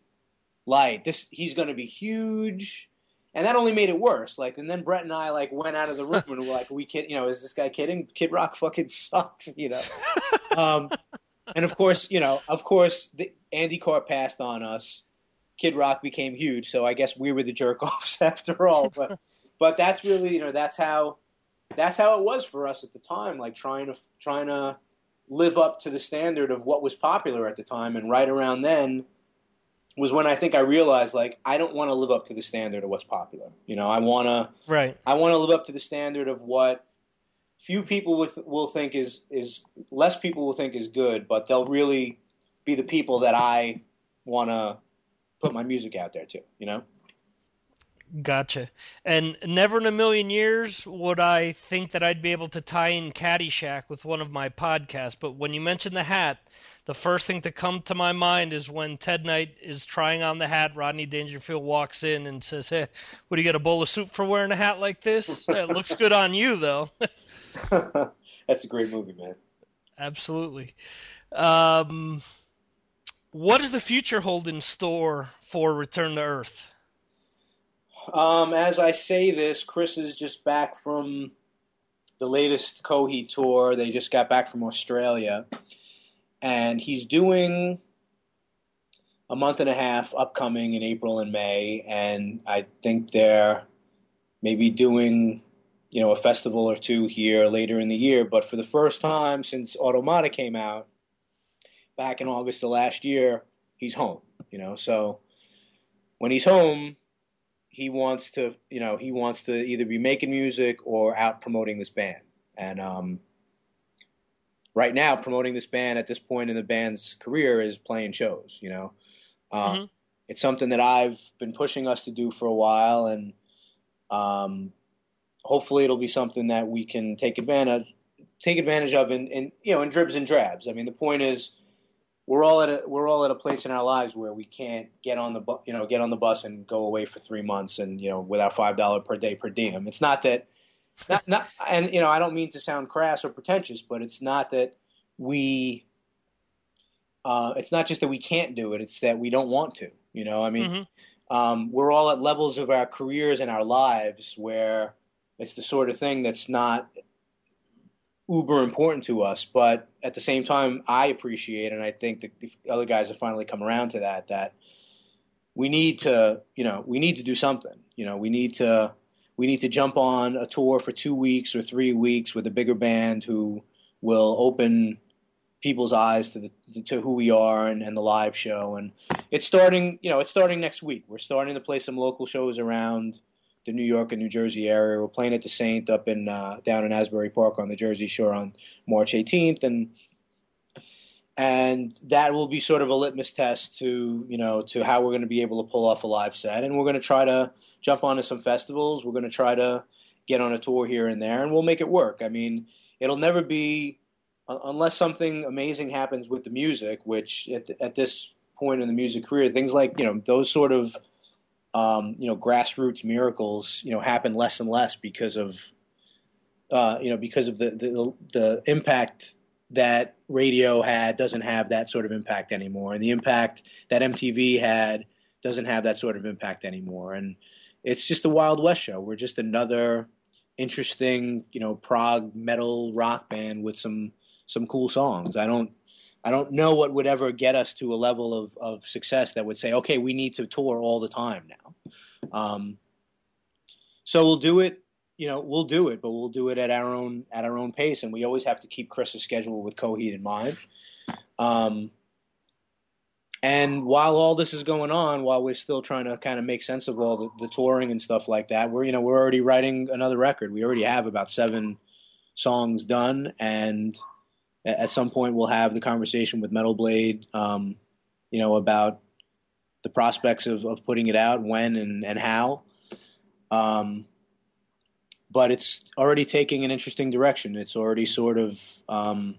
light. This he's going to be huge, and that only made it worse. Like, and then Brett and I like went out of the room and were like, "We kid, you know, is this guy kidding? Kid Rock fucking sucks," you know. um, and of course, you know, of course, the, Andy Karp passed on us. Kid Rock became huge, so I guess we were the jerk offs after all. But but that's really you know that's how that's how it was for us at the time, like trying to trying to live up to the standard of what was popular at the time. And right around then was when I think I realized like I don't want to live up to the standard of what's popular. You know, I want to right. I want to live up to the standard of what few people with, will think is is less people will think is good, but they'll really be the people that I want to put my music out there too, You know. Gotcha. And never in a million years would I think that I'd be able to tie in Caddyshack with one of my podcasts. But when you mentioned the hat, the first thing to come to my mind is when Ted Knight is trying on the hat. Rodney Dangerfield walks in and says, "Hey, what do you get a bowl of soup for wearing a hat like this? it looks good on you, though." That's a great movie, man. Absolutely. Um, what does the future hold in store for Return to Earth? Um, as I say this, Chris is just back from the latest Coheed tour. They just got back from Australia, and he's doing a month and a half upcoming in April and May, and I think they're maybe doing you know, a festival or two here later in the year. But for the first time since Automata came out back in August of last year, he's home. You know, so when he's home, he wants to, you know, he wants to either be making music or out promoting this band. And um, right now, promoting this band at this point in the band's career is playing shows. You know, um, mm-hmm. it's something that I've been pushing us to do for a while, and um, hopefully it'll be something that we can take advantage take advantage of in, in you know in dribs and drabs. I mean, the point is we're all at a we're all at a place in our lives where we can't get on the bu- you know get on the bus and go away for three months and you know without five dollar per day per diem. It's not that not not and you know I don't mean to sound crass or pretentious, but it's not that we. Uh, it's not just that we can't do it; it's that we don't want to. You know, I mean, mm-hmm. um, we're all at levels of our careers and our lives where it's the sort of thing that's not uber important to us, but at the same time, I appreciate, and I think that the other guys have finally come around to that, that we need to, you know, we need to do something. You know, we need to, we need to jump on a tour for two weeks or three weeks with a bigger band who will open people's eyes to the, to who we are and, and the live show. And it's starting, you know, it's starting next week. We're starting to play some local shows around the New York and New Jersey area. We're playing at the Saint up in uh, down in Asbury Park on the Jersey Shore on March 18th, and and that will be sort of a litmus test to you know to how we're going to be able to pull off a live set. And we're going to try to jump onto some festivals. We're going to try to get on a tour here and there, and we'll make it work. I mean, it'll never be unless something amazing happens with the music, which at, at this point in the music career, things like you know those sort of um, you know, grassroots miracles, you know, happen less and less because of, uh, you know, because of the, the, the impact that radio had doesn't have that sort of impact anymore, and the impact that MTV had doesn't have that sort of impact anymore, and it's just a Wild West show. We're just another interesting, you know, prog metal rock band with some some cool songs. I don't I don't know what would ever get us to a level of, of success that would say, okay, we need to tour all the time now. Um, so we'll do it you know, we'll do it, but we'll do it at our own at our own pace, and we always have to keep Chris's schedule with Coheed in mind. Um, and while all this is going on, while we're still trying to kind of make sense of all the, the, touring and stuff like that, we're you know we're already writing another record. We already have about seven songs done, and at some point we'll have the conversation with Metal Blade, um, you know, about the prospects of, of putting it out, when and and how. Um, but it's already taking an interesting direction. It's already sort of um,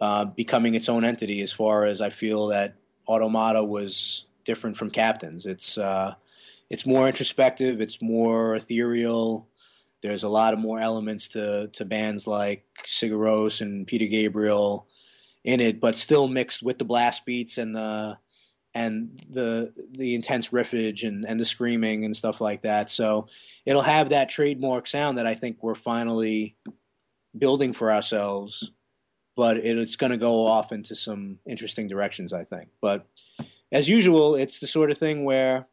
uh, becoming its own entity as far as I feel that Automata was different from Captains. It's uh, it's more introspective. It's more ethereal. There's a lot of more elements to to bands like Sigur Rós and Peter Gabriel in it, but still mixed with the blast beats and the and the the intense riffage and, and the screaming and stuff like that. So it'll have that trademark sound that I think we're finally building for ourselves. But it, it's going to go off into some interesting directions, I think. But as usual, it's the sort of thing where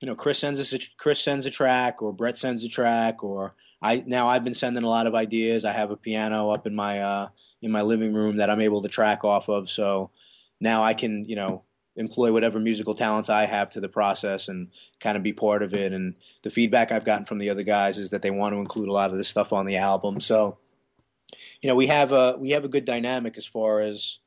you know Chris sends a, Chris sends a track or Brett sends a track or I now I've been sending a lot of ideas. I have a piano up in my uh, in my living room that I'm able to track off of. So now I can you know employ whatever musical talents I have to the process and kind of be part of it. And the feedback I've gotten from the other guys is that they want to include a lot of this stuff on the album. So, you know, we have a we have a good dynamic as far as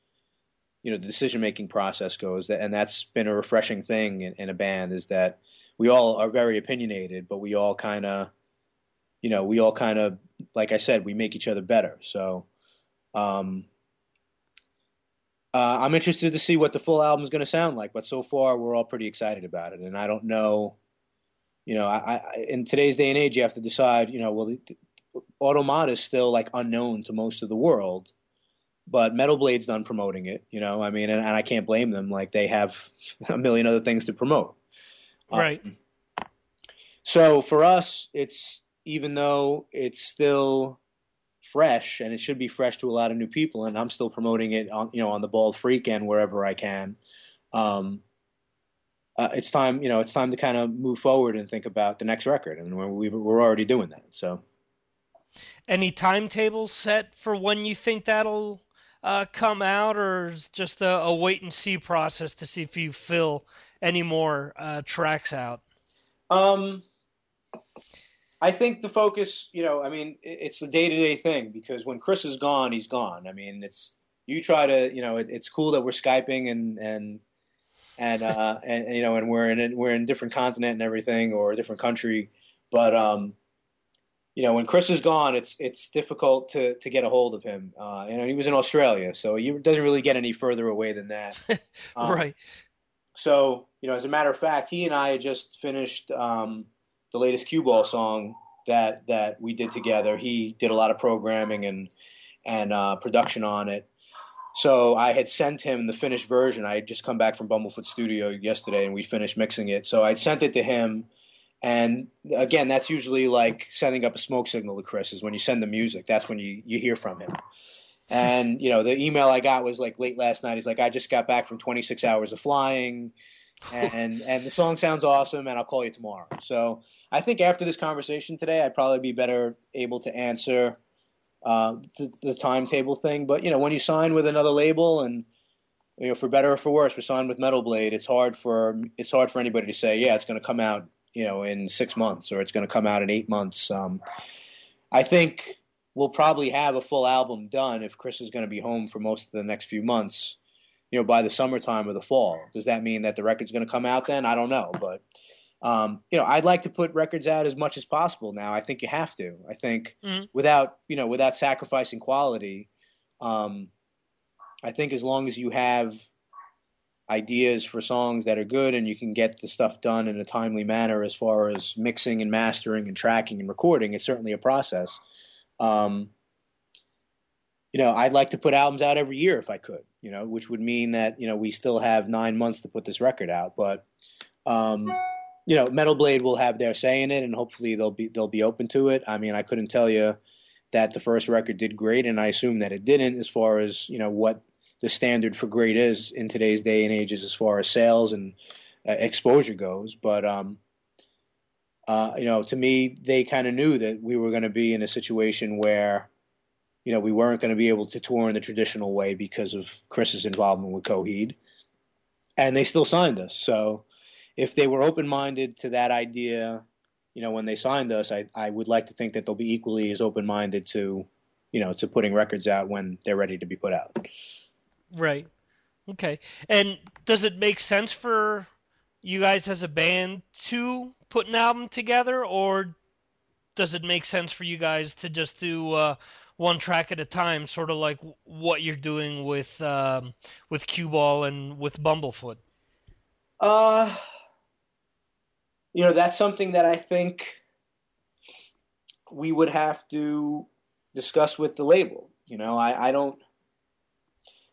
you know the decision making process goes, and that's been a refreshing thing in, in a band is that we all are very opinionated, but we all kind of, you know, we all kind of, like I said, we make each other better. So, um, uh, I'm interested to see what the full album is going to sound like, but so far we're all pretty excited about it. And I don't know, you know, I, I in today's day and age, you have to decide, you know, well, Automata is still like unknown to most of the world, but Metal Blade's done promoting it, you know, I mean, and, and I can't blame them. Like they have a million other things to promote. Right. Um, so for us, it's even though it's still fresh, and it should be fresh to a lot of new people. And I'm still promoting it on you know on the Bald Freak end wherever I can. Um, uh, it's time you know it's time to kind of move forward and think about the next record, and we're, we're already doing that. So, any timetables set for when you think that'll uh, come out, or is just a, a, wait and see process to see if you fill any more uh, tracks out? Um, I think the focus, you know, I mean, it's the day to day thing because when Chris is gone, he's gone. I mean, it's you try to, you know, it, it's cool that we're skyping and and and uh and, you know, and we're in we're in different continent and everything or a different country, but um, you know, when Chris is gone, it's it's difficult to to get a hold of him. Uh, you know, he was in Australia, so he doesn't really get any further away than that. Um, right. So, you know, as a matter of fact, he and I had just finished. Um, the latest cue ball song that that we did together. He did a lot of programming and and uh, production on it. So I had sent him the finished version. I had just come back from Bumblefoot Studio yesterday, and we finished mixing it. So I'd sent it to him, and again, that's usually like sending up a smoke signal to Chris. Is when you send the music. That's when you you hear from him. And you know, the email I got was like late last night. He's like, I just got back from 26 hours of flying and and the song sounds awesome and I'll call you tomorrow. So I think after this conversation today, I'd probably be better able to answer uh, the, the, timetable thing. But you know, when you sign with another label and you know, for better or for worse, we're signed with Metal Blade. It's hard for it's hard for anybody to say, yeah, it's going to come out, you know, in six months or it's going to come out in eight months. Um, I think we'll probably have a full album done if Chris is going to be home for most of the next few months you know, by the summertime or the fall. Does that mean that the record's going to come out then? I don't know, but um, you know, I'd like to put records out as much as possible now. I think you have to. I think mm-hmm. without you know without sacrificing quality, um, I think as long as you have ideas for songs that are good and you can get the stuff done in a timely manner as far as mixing and mastering and tracking and recording, it's certainly a process. Um, you know, I'd like to put albums out every year if I could, you know, which would mean that, you know, we still have nine months to put this record out. But, um, you know, Metal Blade will have their say in it and hopefully they'll be, they'll be open to it. I mean, I couldn't tell you that the first record did great and I assume that it didn't as far as, you know, what the standard for great is in today's day and ages as far as sales and uh, exposure goes. But, um, uh, you know, to me, they kind of knew that we were going to be in a situation where, you know, we weren't going to be able to tour in the traditional way because of Chris's involvement with Coheed, and they still signed us. So, if they were open minded to that idea, you know, when they signed us, I I would like to think that they'll be equally as open minded to, you know, to putting records out when they're ready to be put out. Right. Okay. And does it make sense for you guys as a band to put an album together, or does it make sense for you guys to just do uh, one track at a time, sort of like what you're doing with um, with Cue Ball and with Bumblefoot? Uh, you know, that's something that I think we would have to discuss with the label. You know, I, I don't.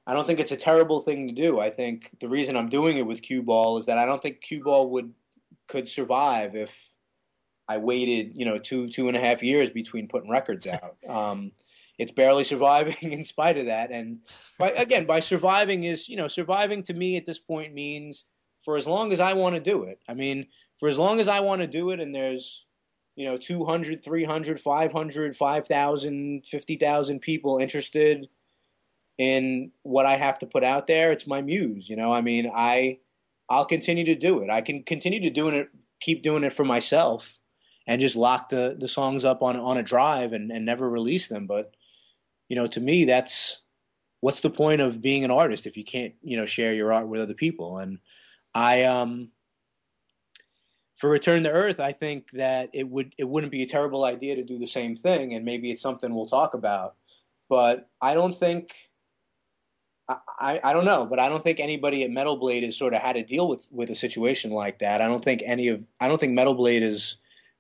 I don't think it's a terrible thing to do. I think the reason I'm doing it with Cue Ball is that I don't think Cue Ball would could survive if I waited, you know, two two and a half years between putting records out. Um, it's barely surviving in spite of that. And by, again, by surviving is, you know, surviving to me at this point means for as long as I want to do it. I mean, for as long as I want to do it, and there's you know 200 300 500 5000 50000 people interested in what I have to put out there. It's my muse, you know. I mean, I I'll continue to do it. I can continue to doing it, keep doing it for myself, and just lock the the songs up on on a drive and, and never release them. But you know, to me, that's what's the point of being an artist if you can't you know share your art with other people? And I um for Return to Earth, I think that it would it wouldn't be a terrible idea to do the same thing, and maybe it's something we'll talk about. But I don't think I, I don't know, but I don't think anybody at Metal Blade has sort of had to deal with with a situation like that. I don't think any of I don't think Metal Blade has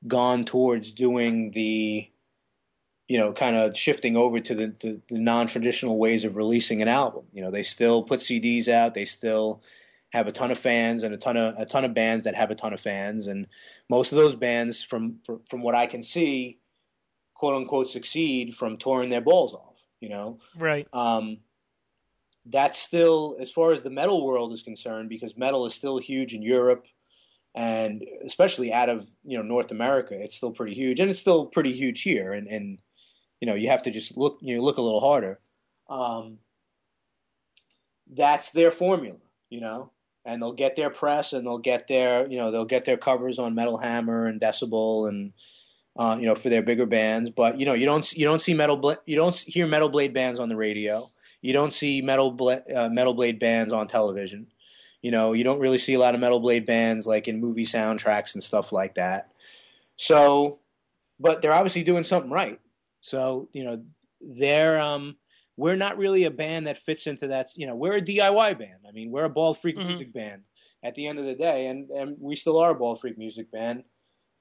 gone towards doing the you know kind of shifting over to the, the, the non-traditional ways of releasing an album. You know, they still put CDs out, they still have a ton of fans and a ton of a ton of bands that have a ton of fans and most of those bands from from what I can see quote unquote succeed from touring their balls off, you know. Right. Um that's still as far as the metal world is concerned because metal is still huge in Europe and especially out of you know North America it's still pretty huge and it's still pretty huge here and and you know you have to just look you know look a little harder um, that's their formula you know and they'll get their press and they'll get their you know they'll get their covers on Metal Hammer and Decibel and uh, you know for their bigger bands but you know you don't you don't see metal you don't hear metal blade bands on the radio you don't see metal bla- uh, metal blade bands on television. You know, you don't really see a lot of metal blade bands like in movie soundtracks and stuff like that. So, but they're obviously doing something right. So, you know, they're um we're not really a band that fits into that, you know, we're a DIY band. I mean, we're a Bald Freak mm-hmm. music band at the end of the day and and we still are a Bald Freak music band.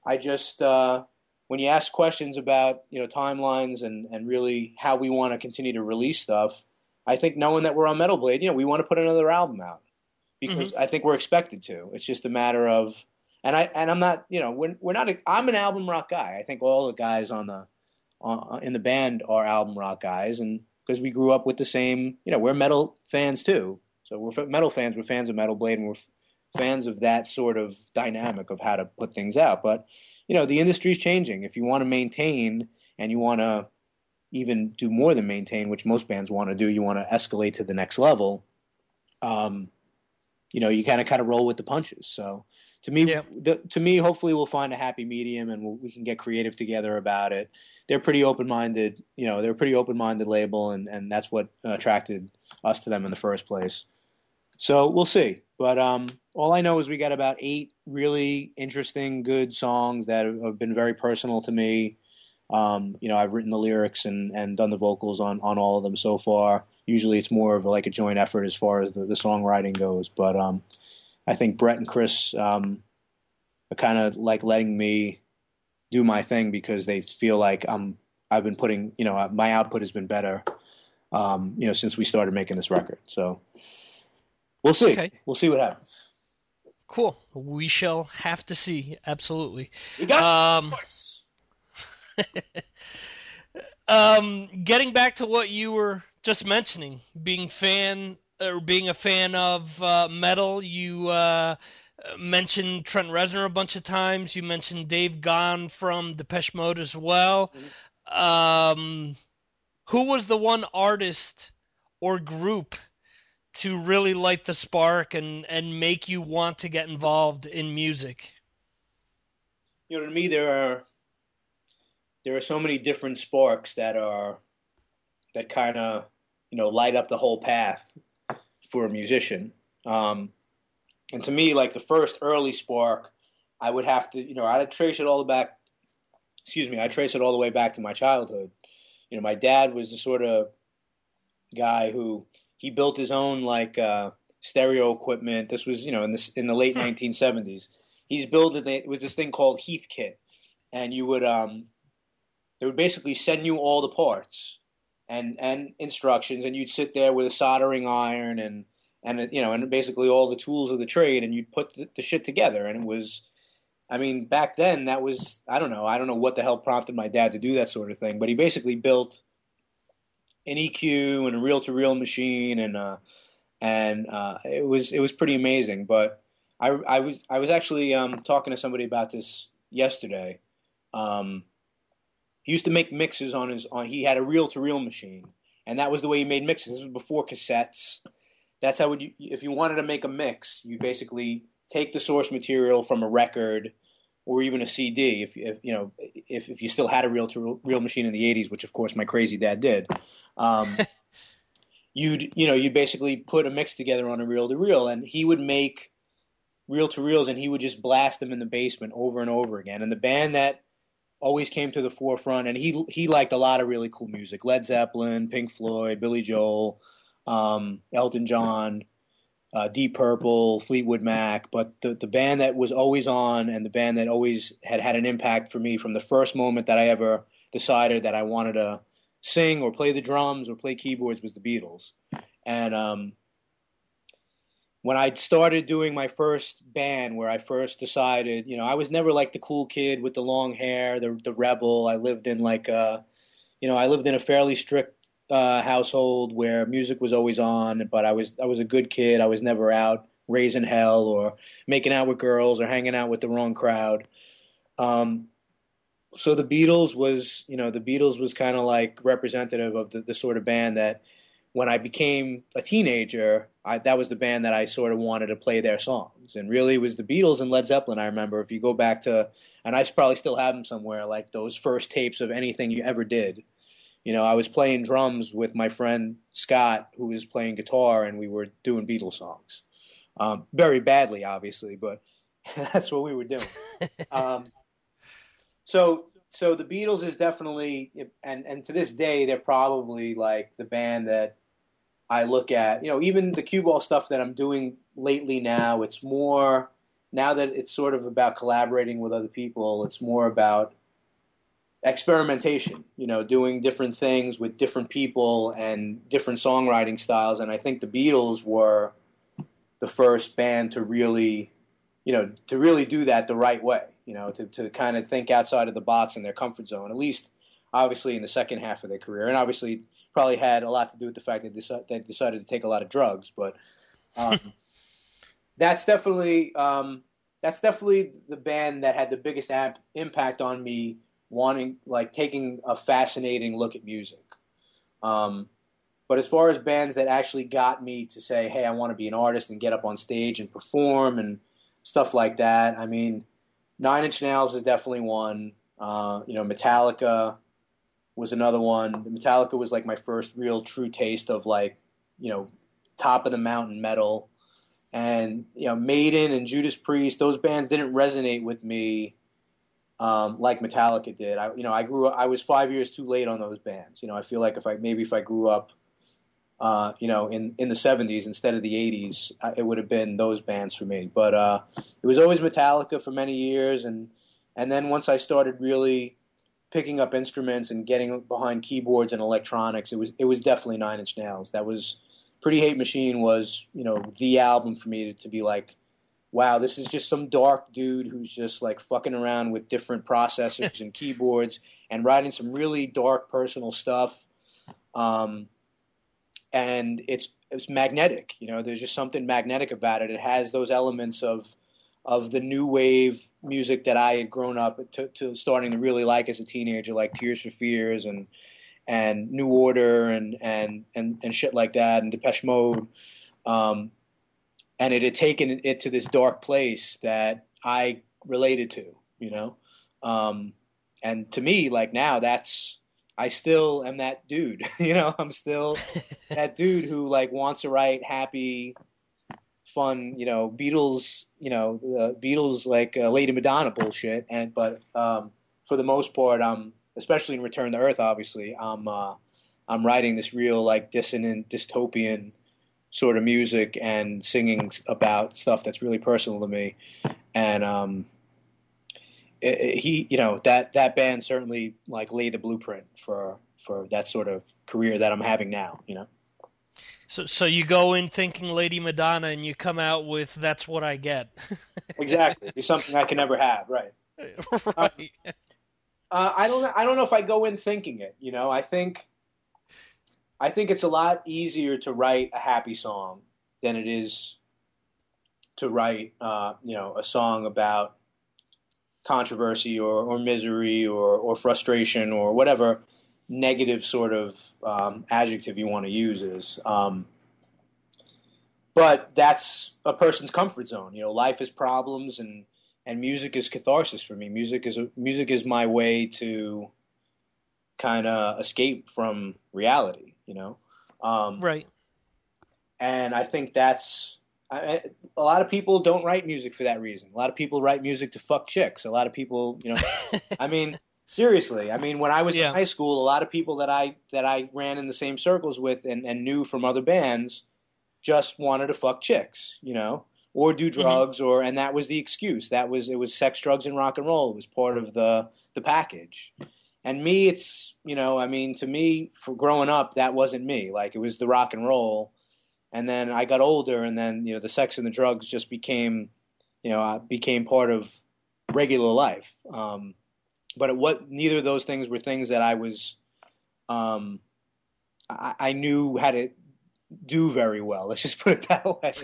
I just uh when you ask questions about, you know, timelines and and really how we want to continue to release stuff, I think knowing that we're on Metal Blade, you know, we want to put another album out because mm-hmm. I think we're expected to. It's just a matter of, and I and I'm not, you know, we're we're not. A, I'm an album rock guy. I think all the guys on the on, in the band are album rock guys, and because we grew up with the same, you know, we're metal fans too. So we're metal fans. We're fans of Metal Blade, and we're fans of that sort of dynamic of how to put things out. But you know, the industry's changing. If you want to maintain and you want to even do more than maintain, which most bands want to do. You want to escalate to the next level. Um, you know, you kind of kind of roll with the punches. So to me, yeah. the, to me, hopefully we'll find a happy medium and we'll, we can get creative together about it. They're pretty open minded. You know, they're a pretty open minded label, and and that's what attracted us to them in the first place. So we'll see. But um, all I know is we got about eight really interesting, good songs that have been very personal to me. Um, you know, I've written the lyrics and, and done the vocals on, on all of them so far. Usually it's more of like a joint effort as far as the, the songwriting goes. But um, I think Brett and Chris um, are kind of like letting me do my thing because they feel like I'm I've been putting you know my output has been better um, you know since we started making this record. So we'll see. Okay. We'll see what happens. Cool. We shall have to see. Absolutely. We got um, um, getting back to what you were just mentioning, being fan or being a fan of uh, metal, you uh, mentioned Trent Reznor a bunch of times. You mentioned Dave Gahan from Depeche Mode as well. Mm-hmm. Um, who was the one artist or group to really light the spark and, and make you want to get involved in music? You know, to me, there are there are so many different sparks that are that kind of you know light up the whole path for a musician. Um, and to me, like the first early spark, I would have to you know I'd trace it all the back. Excuse me, I trace it all the way back to my childhood. You know, my dad was the sort of guy who he built his own like uh, stereo equipment. This was you know in this in the late 1970s. Hmm. He's building it was this thing called Heathkit, and you would um, they would basically send you all the parts and and instructions, and you'd sit there with a soldering iron and and you know and basically all the tools of the trade, and you'd put the, the shit together, and it was. I mean, back then that was I don't know I don't know what the hell prompted my dad to do that sort of thing, but he basically built an EQ and a reel-to-reel machine, and uh, and uh, it was it was pretty amazing. But I, I was I was actually um, talking to somebody about this yesterday. Um, he used to make mixes on his on. He had a reel to reel machine, and that was the way he made mixes. This was before cassettes. That's how would you if you wanted to make a mix, you basically take the source material from a record or even a CD. If, if you know if if you still had a reel to reel machine in the '80s, which of course my crazy dad did. Um, you'd you know you basically put a mix together on a reel to reel, and he would make reel to reels, and he would just blast them in the basement over and over again. And the band that always came to the forefront, and he he liked a lot of really cool music: Led Zeppelin, Pink Floyd, Billy Joel, um, Elton John, uh, Deep Purple, Fleetwood Mac. But the the band that was always on, and the band that always had had an impact for me from the first moment that I ever decided that I wanted to sing or play the drums or play keyboards was the Beatles, and um, when I started doing my first band, where I first decided, you know, I was never like the cool kid with the long hair, the the rebel. I lived in like a, you know, I lived in a fairly strict uh, household where music was always on, but I was I was a good kid. I was never out raising hell or making out with girls or hanging out with the wrong crowd. Um, so the Beatles was, you know, the Beatles was kind of like representative of the, the sort of band that when I became a teenager, I, that was the band that I sort of wanted to play their songs. And really, it was the Beatles and Led Zeppelin. I remember if you go back to, and I probably still have them somewhere, like those first tapes of anything you ever did. You know, I was playing drums with my friend Scott, who was playing guitar, and we were doing Beatles songs. Um, very badly, obviously, but that's what we were doing. um, so so the Beatles is definitely and and to this day they're probably like the band that I look at, you know, even the cue ball stuff that I'm doing lately now, it's more now that it's sort of about collaborating with other people, it's more about experimentation, you know, doing different things with different people and different songwriting styles. And I think the Beatles were the first band to really, you know, to really do that the right way, you know, to, to kind of think outside of the box in their comfort zone, at least obviously in the second half of their career. And obviously probably had a lot to do with the fact that they, they decided to take a lot of drugs. But um, that's definitely um, that's definitely the band that had the biggest ap- impact on me wanting like taking a fascinating look at music. Um, but as far as bands that actually got me to say, "Hey, I want to be an artist and get up on stage and perform and stuff like that," I mean, Nine Inch Nails is definitely one. Uh, you know, Metallica, was another one. Metallica was like my first real true taste of like, you know, top of the mountain metal. And, you know, Maiden and Judas Priest, those bands didn't resonate with me um, like Metallica did. I, you know, I grew up, I was five years too late on those bands. You know, I feel like if I, maybe if I grew up, uh, you know, in, in the 70s instead of the 80s, it would have been those bands for me. But uh, it was always Metallica for many years. And, and then once I started really picking up instruments and getting behind keyboards and electronics, it was it was definitely Nine Inch Nails. That was Pretty Hate Machine was you know the album for me to, to be like, wow, this is just some dark dude who's just like fucking around with different processors and keyboards and writing some really dark personal stuff. Um, and it's it's magnetic, you know. There's just something magnetic about it. It has those elements of of the new wave music that I had grown up to, to starting to really like as a teenager, like Tears for Fears and and New Order and and and, and shit like that, and Depeche Mode. Um, and it had taken it to this dark place that I related to, you know. Um, and to me, like now, that's I still am that dude. you know, I'm still that dude who like wants to write happy, fun, you know, Beatles, you know, the Beatles like uh, Lady Madonna bullshit. And but um, for the most part, I'm especially in Return to Earth. Obviously, I'm uh, I'm writing this real like dissonant, dystopian sort of music and singing about stuff that's really personal to me. And um, it, it, he, you know, that that band certainly like laid the blueprint for for that sort of career that I'm having now. You know. So, so you go in thinking Lady Madonna, and you come out with "That's what I get." exactly, it's something I can never have. Right. right. Uh, uh, I don't. I don't know if I go in thinking it. You know, I think. I think it's a lot easier to write a happy song than it is to write, uh, you know, a song about controversy or, or misery or, or frustration or whatever negative sort of um, adjective you want to use is. Um, but that's a person's comfort zone. You know, life is problems, and and music is catharsis for me. Music is a, music is my way to kind of escape from reality. You know, um, right. And I think that's I, a lot of people don't write music for that reason. A lot of people write music to fuck chicks. A lot of people, you know, I mean, seriously. I mean, when I was yeah. in high school, a lot of people that I that I ran in the same circles with and, and knew from other bands just wanted to fuck chicks, you know, or do mm-hmm. drugs, mm-hmm. or and that was the excuse. That was it was sex, drugs, and rock and roll. It was part of the the package. And me, it's you know, I mean, to me, for growing up, that wasn't me. Like it was the rock and roll and then I got older, and then you know the sex and the drugs just became, you know, uh, became part of regular life. Um, but what neither of those things were things that I was, um, I, I, knew how to do very well. Let's just put it that way.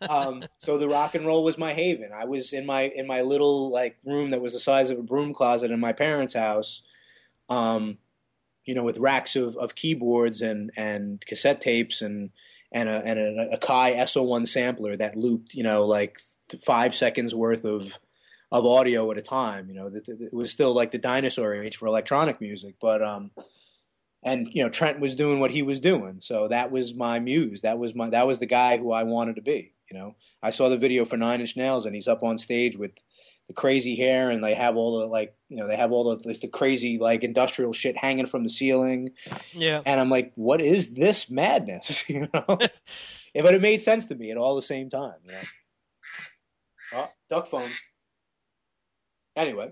um, so the rock and roll was my haven. I was in my in my little like room that was the size of a broom closet in my parents' house. Um, you know, with racks of, of keyboards and, and cassette tapes and and a and a, Akai S01 sampler that looped, you know, like five seconds worth of of audio at a time. You know, it was still like the dinosaur age for electronic music, but um, and you know, Trent was doing what he was doing, so that was my muse. That was my that was the guy who I wanted to be. You know, I saw the video for Nine Inch Nails, and he's up on stage with the crazy hair and they have all the like you know they have all the the crazy like industrial shit hanging from the ceiling yeah and i'm like what is this madness you know yeah, but it made sense to me at all the same time you know? oh duck phone anyway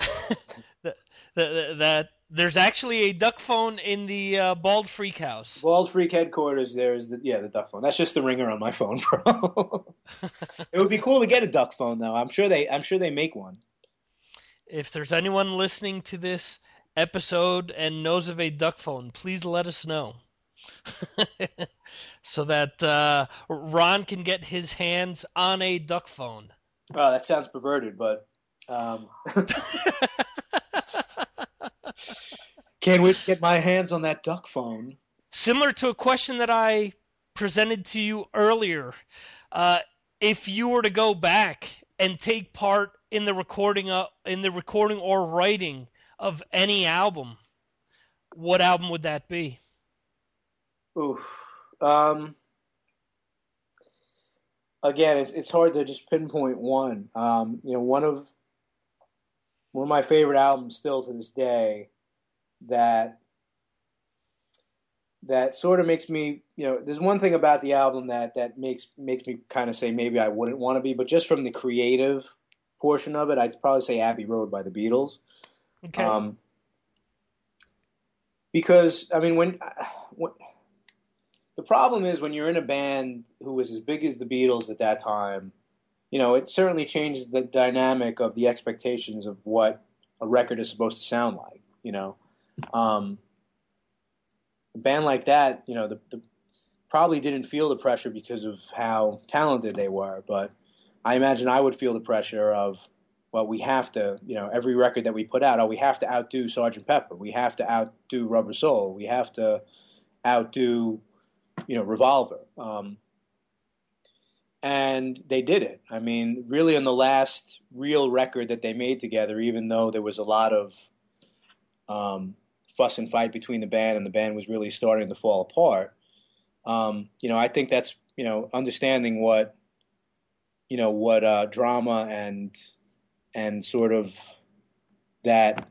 that there's actually a duck phone in the uh, Bald Freak house. Bald Freak headquarters. There's the yeah the duck phone. That's just the ringer on my phone, bro. it would be cool to get a duck phone though. I'm sure they I'm sure they make one. If there's anyone listening to this episode and knows of a duck phone, please let us know. so that uh, Ron can get his hands on a duck phone. Oh, that sounds perverted, but um... Can't wait to get my hands on that duck phone. Similar to a question that I presented to you earlier, uh, if you were to go back and take part in the recording uh, in the recording or writing of any album, what album would that be? Oof. Um, again, it's it's hard to just pinpoint one. Um, you know, one of one of my favorite albums still to this day that that sort of makes me, you know, there's one thing about the album that that makes makes me kind of say maybe I wouldn't want to be, but just from the creative portion of it, I'd probably say Abbey Road by the Beatles. Okay. Um, because I mean, when, when the problem is when you're in a band who was as big as the Beatles at that time, you know, it certainly changes the dynamic of the expectations of what a record is supposed to sound like. You know, um, a band like that, you know, the, the, probably didn't feel the pressure because of how talented they were, but I imagine I would feel the pressure of, well, we have to, you know, every record that we put out, oh, we have to outdo Sergeant Pepper, we have to outdo Rubber Soul, we have to outdo, you know, Revolver. Um, and they did it. I mean, really, on the last real record that they made together, even though there was a lot of um, fuss and fight between the band, and the band was really starting to fall apart. Um, you know, I think that's you know understanding what you know what uh, drama and and sort of that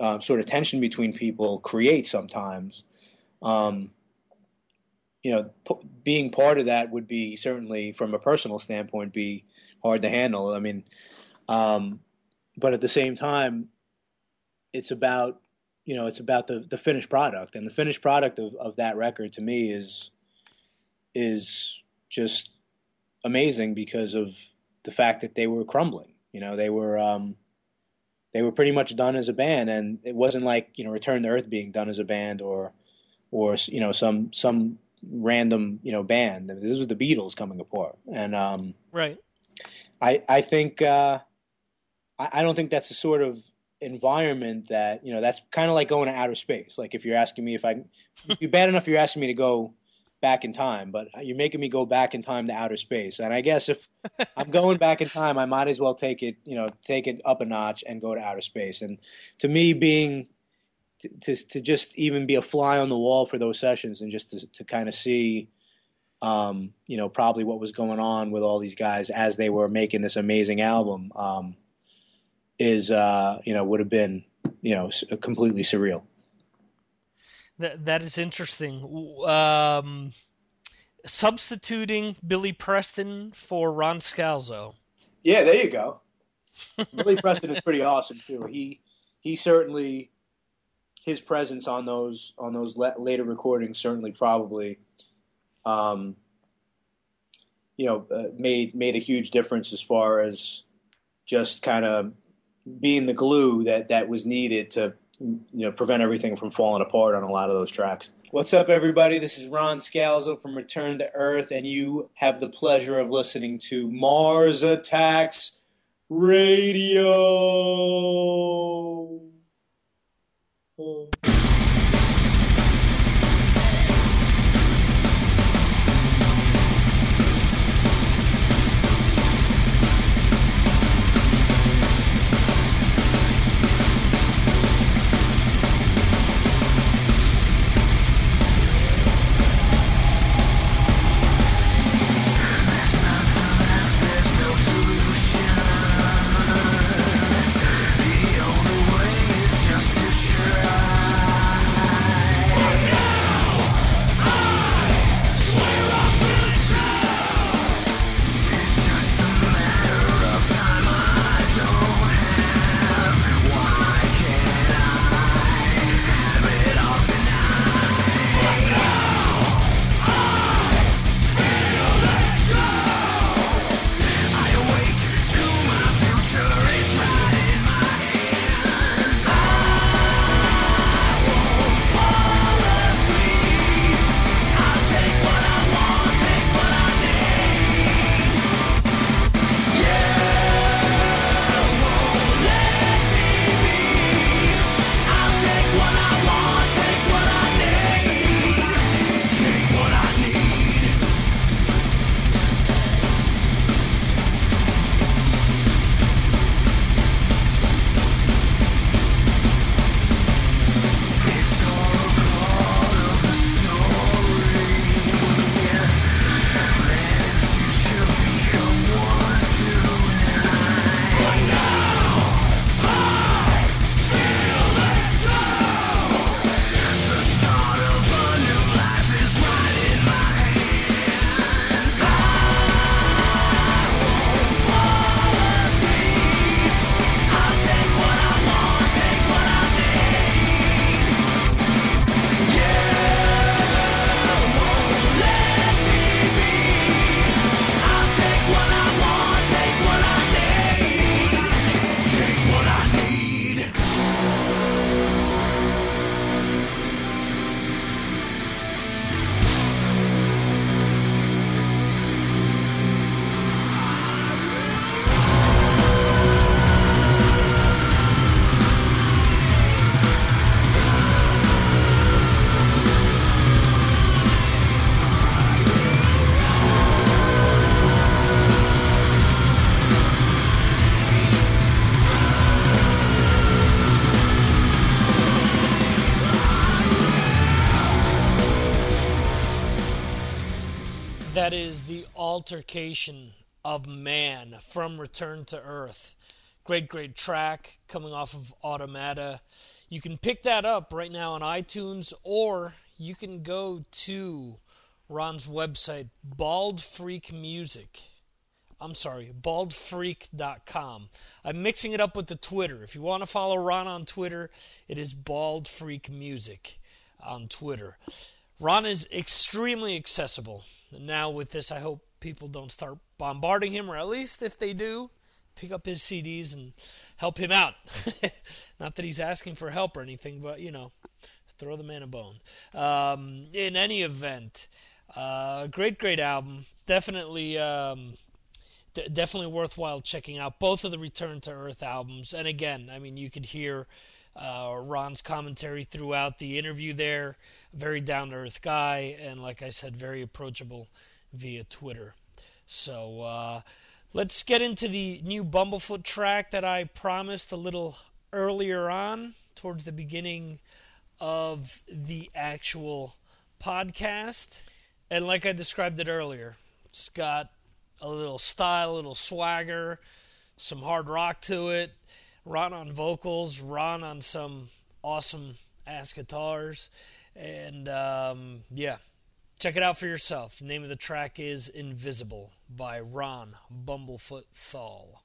um, sort of tension between people create sometimes. Um, you know, p- being part of that would be certainly, from a personal standpoint, be hard to handle. I mean, um, but at the same time, it's about you know it's about the the finished product, and the finished product of, of that record to me is is just amazing because of the fact that they were crumbling. You know, they were um, they were pretty much done as a band, and it wasn't like you know Return to Earth being done as a band or or you know some some random you know band. This was the Beatles coming apart, and um, right. I I think uh, I, I don't think that's the sort of environment that you know that's kind of like going to outer space. Like if you're asking me if I, you're bad enough, you're asking me to go back in time, but you're making me go back in time to outer space. And I guess if I'm going back in time, I might as well take it, you know, take it up a notch and go to outer space. And to me, being to, to, to just even be a fly on the wall for those sessions and just to, to kind of see, um, you know, probably what was going on with all these guys as they were making this amazing album, um, is, uh, you know, would have been, you know, completely surreal. That that is interesting. Um, substituting Billy Preston for Ron Scalzo. Yeah, there you go. Billy Preston is pretty awesome too. He he certainly his presence on those on those le- later recordings certainly probably um, you know uh, made made a huge difference as far as just kind of being the glue that that was needed to you know prevent everything from falling apart on a lot of those tracks. What's up, everybody? This is Ron Scalzo from Return to Earth, and you have the pleasure of listening to Mars Attacks Radio. Altercation of man from Return to Earth. Great, great track coming off of Automata. You can pick that up right now on iTunes, or you can go to Ron's website, Bald Freak Music. I'm sorry, baldfreak.com. I'm mixing it up with the Twitter. If you want to follow Ron on Twitter, it is Bald Freak Music on Twitter. Ron is extremely accessible. Now with this, I hope people don't start bombarding him, or at least if they do, pick up his CDs and help him out. Not that he's asking for help or anything, but you know, throw the man a bone. Um, in any event, uh, great, great album. Definitely, um, definitely worthwhile checking out both of the Return to Earth albums. And again, I mean, you could hear uh, Ron's commentary throughout the interview there. Very down to earth guy, and like I said, very approachable via Twitter. So uh, let's get into the new Bumblefoot track that I promised a little earlier on, towards the beginning of the actual podcast. And like I described it earlier, it's got a little style, a little swagger, some hard rock to it. Ron on vocals, Ron on some awesome ass guitars, and um, yeah, check it out for yourself. The name of the track is Invisible by Ron Bumblefoot Thal.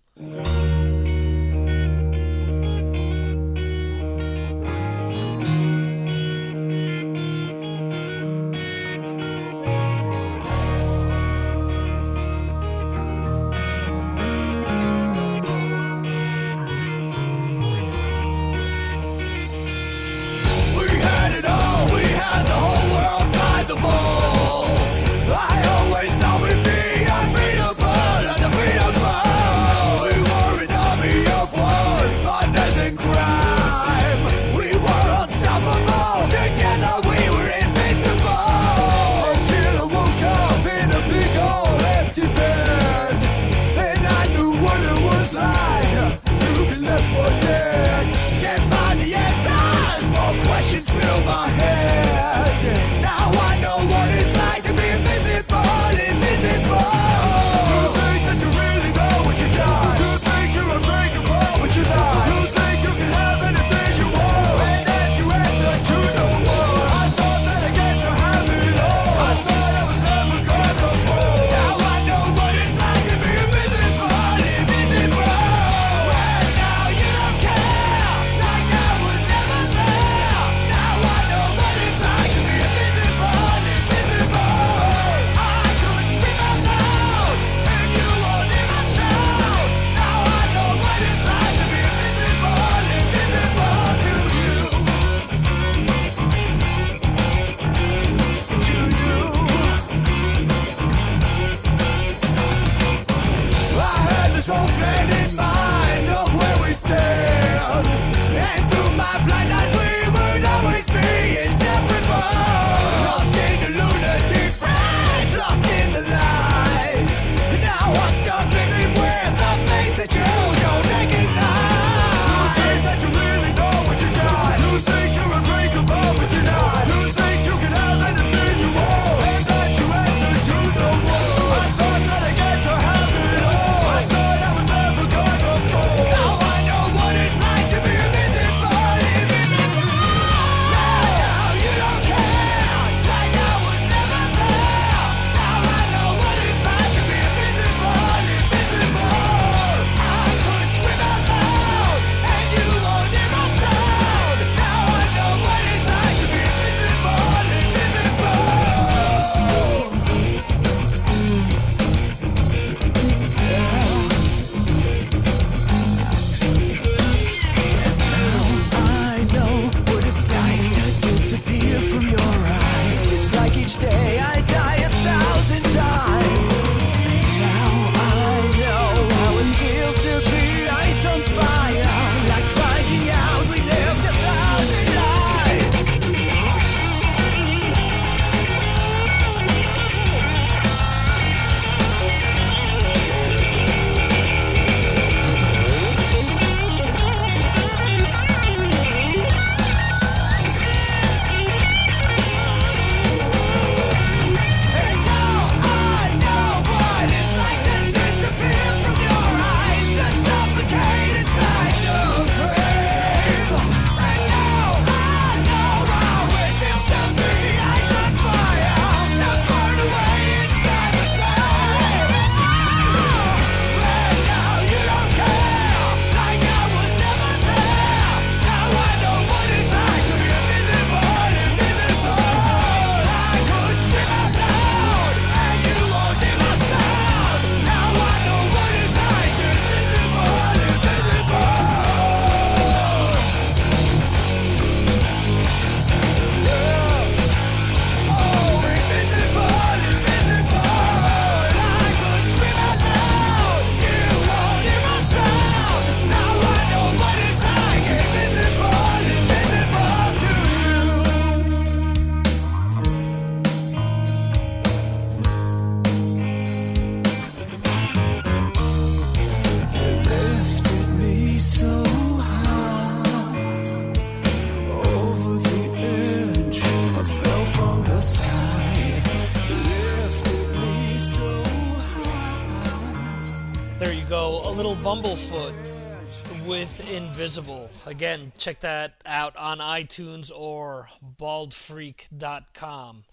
Again, check that out on iTunes or baldfreak.com.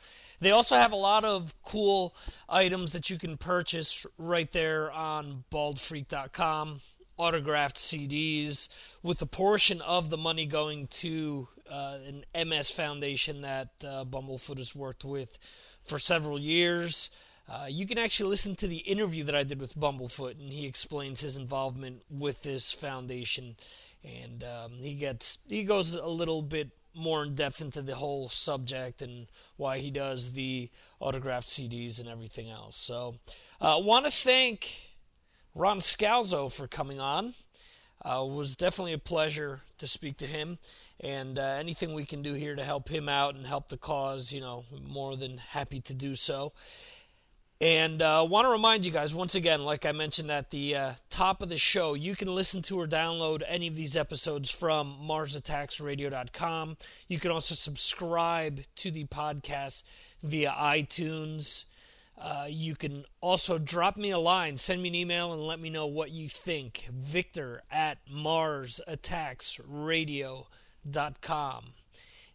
They also have a lot of cool items that you can purchase right there on baldfreak.com. Autographed CDs, with a portion of the money going to uh, an MS foundation that uh, Bumblefoot has worked with for several years. Uh, you can actually listen to the interview that I did with Bumblefoot, and he explains his involvement with this foundation, and um, he gets he goes a little bit more in depth into the whole subject and why he does the autographed CDs and everything else. So, I uh, want to thank Ron Scalzo for coming on. Uh, was definitely a pleasure to speak to him, and uh, anything we can do here to help him out and help the cause, you know, more than happy to do so. And uh, want to remind you guys once again, like I mentioned at the uh, top of the show, you can listen to or download any of these episodes from MarsAttacksRadio.com. You can also subscribe to the podcast via iTunes. Uh, you can also drop me a line, send me an email, and let me know what you think. Victor at MarsAttacksRadio.com.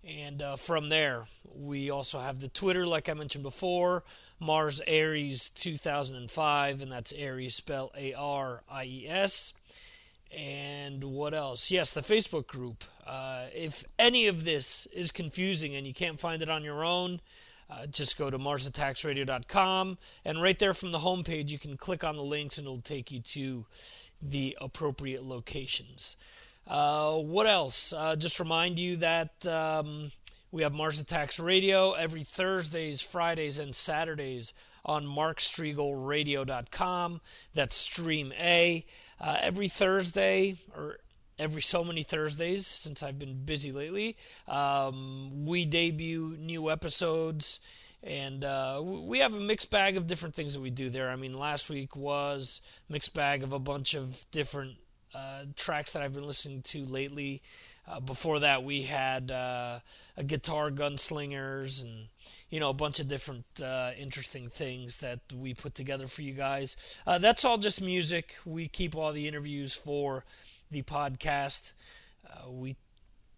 And uh, from there, we also have the Twitter, like I mentioned before. Mars Aries 2005, and that's Aries spelled A R I E S. And what else? Yes, the Facebook group. Uh, if any of this is confusing and you can't find it on your own, uh, just go to MarsAttacksRadio.com, and right there from the homepage, you can click on the links and it'll take you to the appropriate locations. Uh, what else? Uh, just remind you that um, we have Mars Attacks Radio every Thursdays, Fridays, and Saturdays on markstriegelradio.com. That's Stream A. Uh, every Thursday, or every so many Thursdays, since I've been busy lately, um, we debut new episodes. And uh, we have a mixed bag of different things that we do there. I mean, last week was mixed bag of a bunch of different uh, tracks that I've been listening to lately. Uh, before that, we had uh, a guitar gunslingers and you know a bunch of different uh, interesting things that we put together for you guys. Uh, that's all just music. We keep all the interviews for the podcast. Uh, we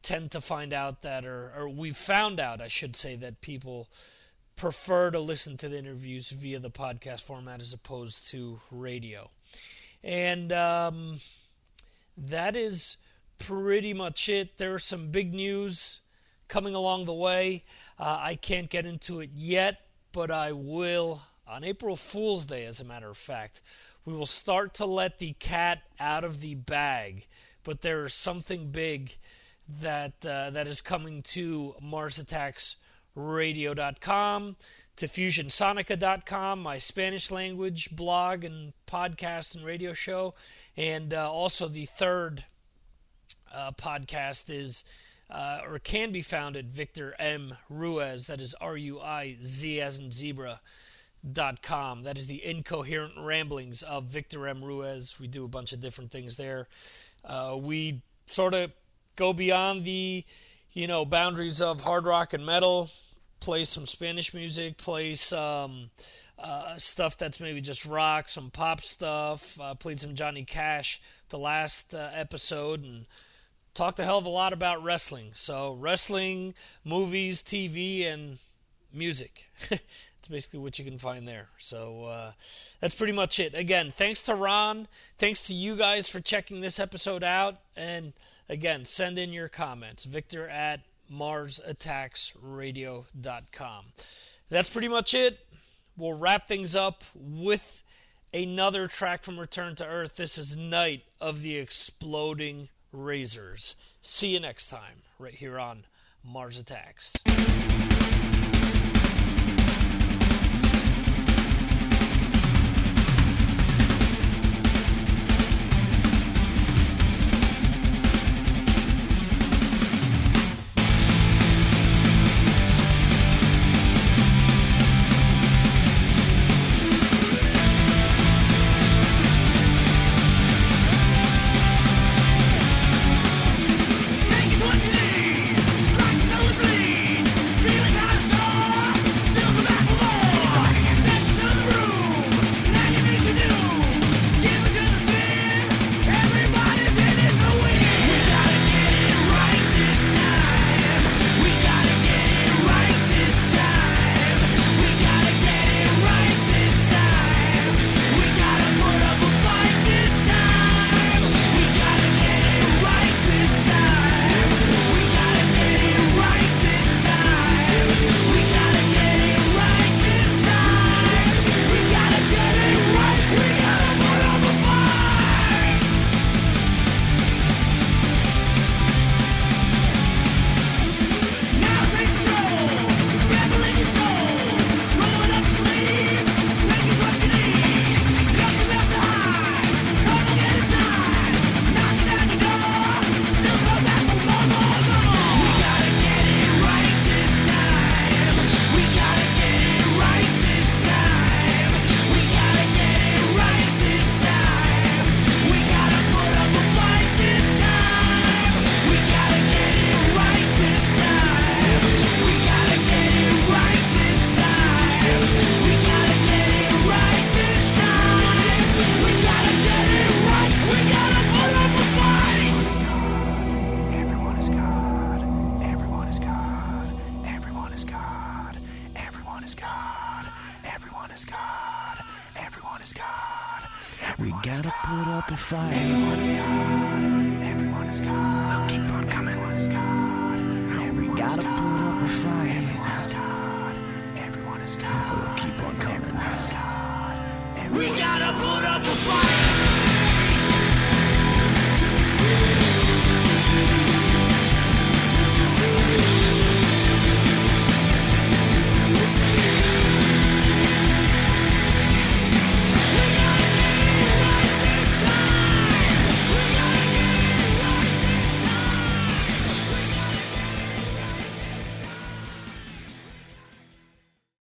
tend to find out that, or, or we found out, I should say, that people prefer to listen to the interviews via the podcast format as opposed to radio. And um, that is pretty much it. There's some big news coming along the way. Uh, I can't get into it yet, but I will on April Fool's Day, as a matter of fact. We will start to let the cat out of the bag, but there is something big that uh, that is coming to MarsAttacksRadio.com, to FusionSonica.com, my Spanish language blog and podcast and radio show, and uh, also the third uh, podcast is uh, or can be found at Victor M. Ruiz. That is R U I Z as in zebra. Dot com. That is the incoherent ramblings of Victor M. Ruiz. We do a bunch of different things there. Uh, we sort of go beyond the, you know, boundaries of hard rock and metal. Play some Spanish music. Play some uh, stuff that's maybe just rock. Some pop stuff. Uh, played some Johnny Cash the last uh, episode and talked a hell of a lot about wrestling. So, wrestling, movies, TV, and music. it's basically what you can find there. So, uh, that's pretty much it. Again, thanks to Ron. Thanks to you guys for checking this episode out. And again, send in your comments. Victor at MarsAttacksRadio.com. That's pretty much it. We'll wrap things up with another track from Return to Earth. This is Night of the Exploding razors. See you next time, right here on Mars Attacks.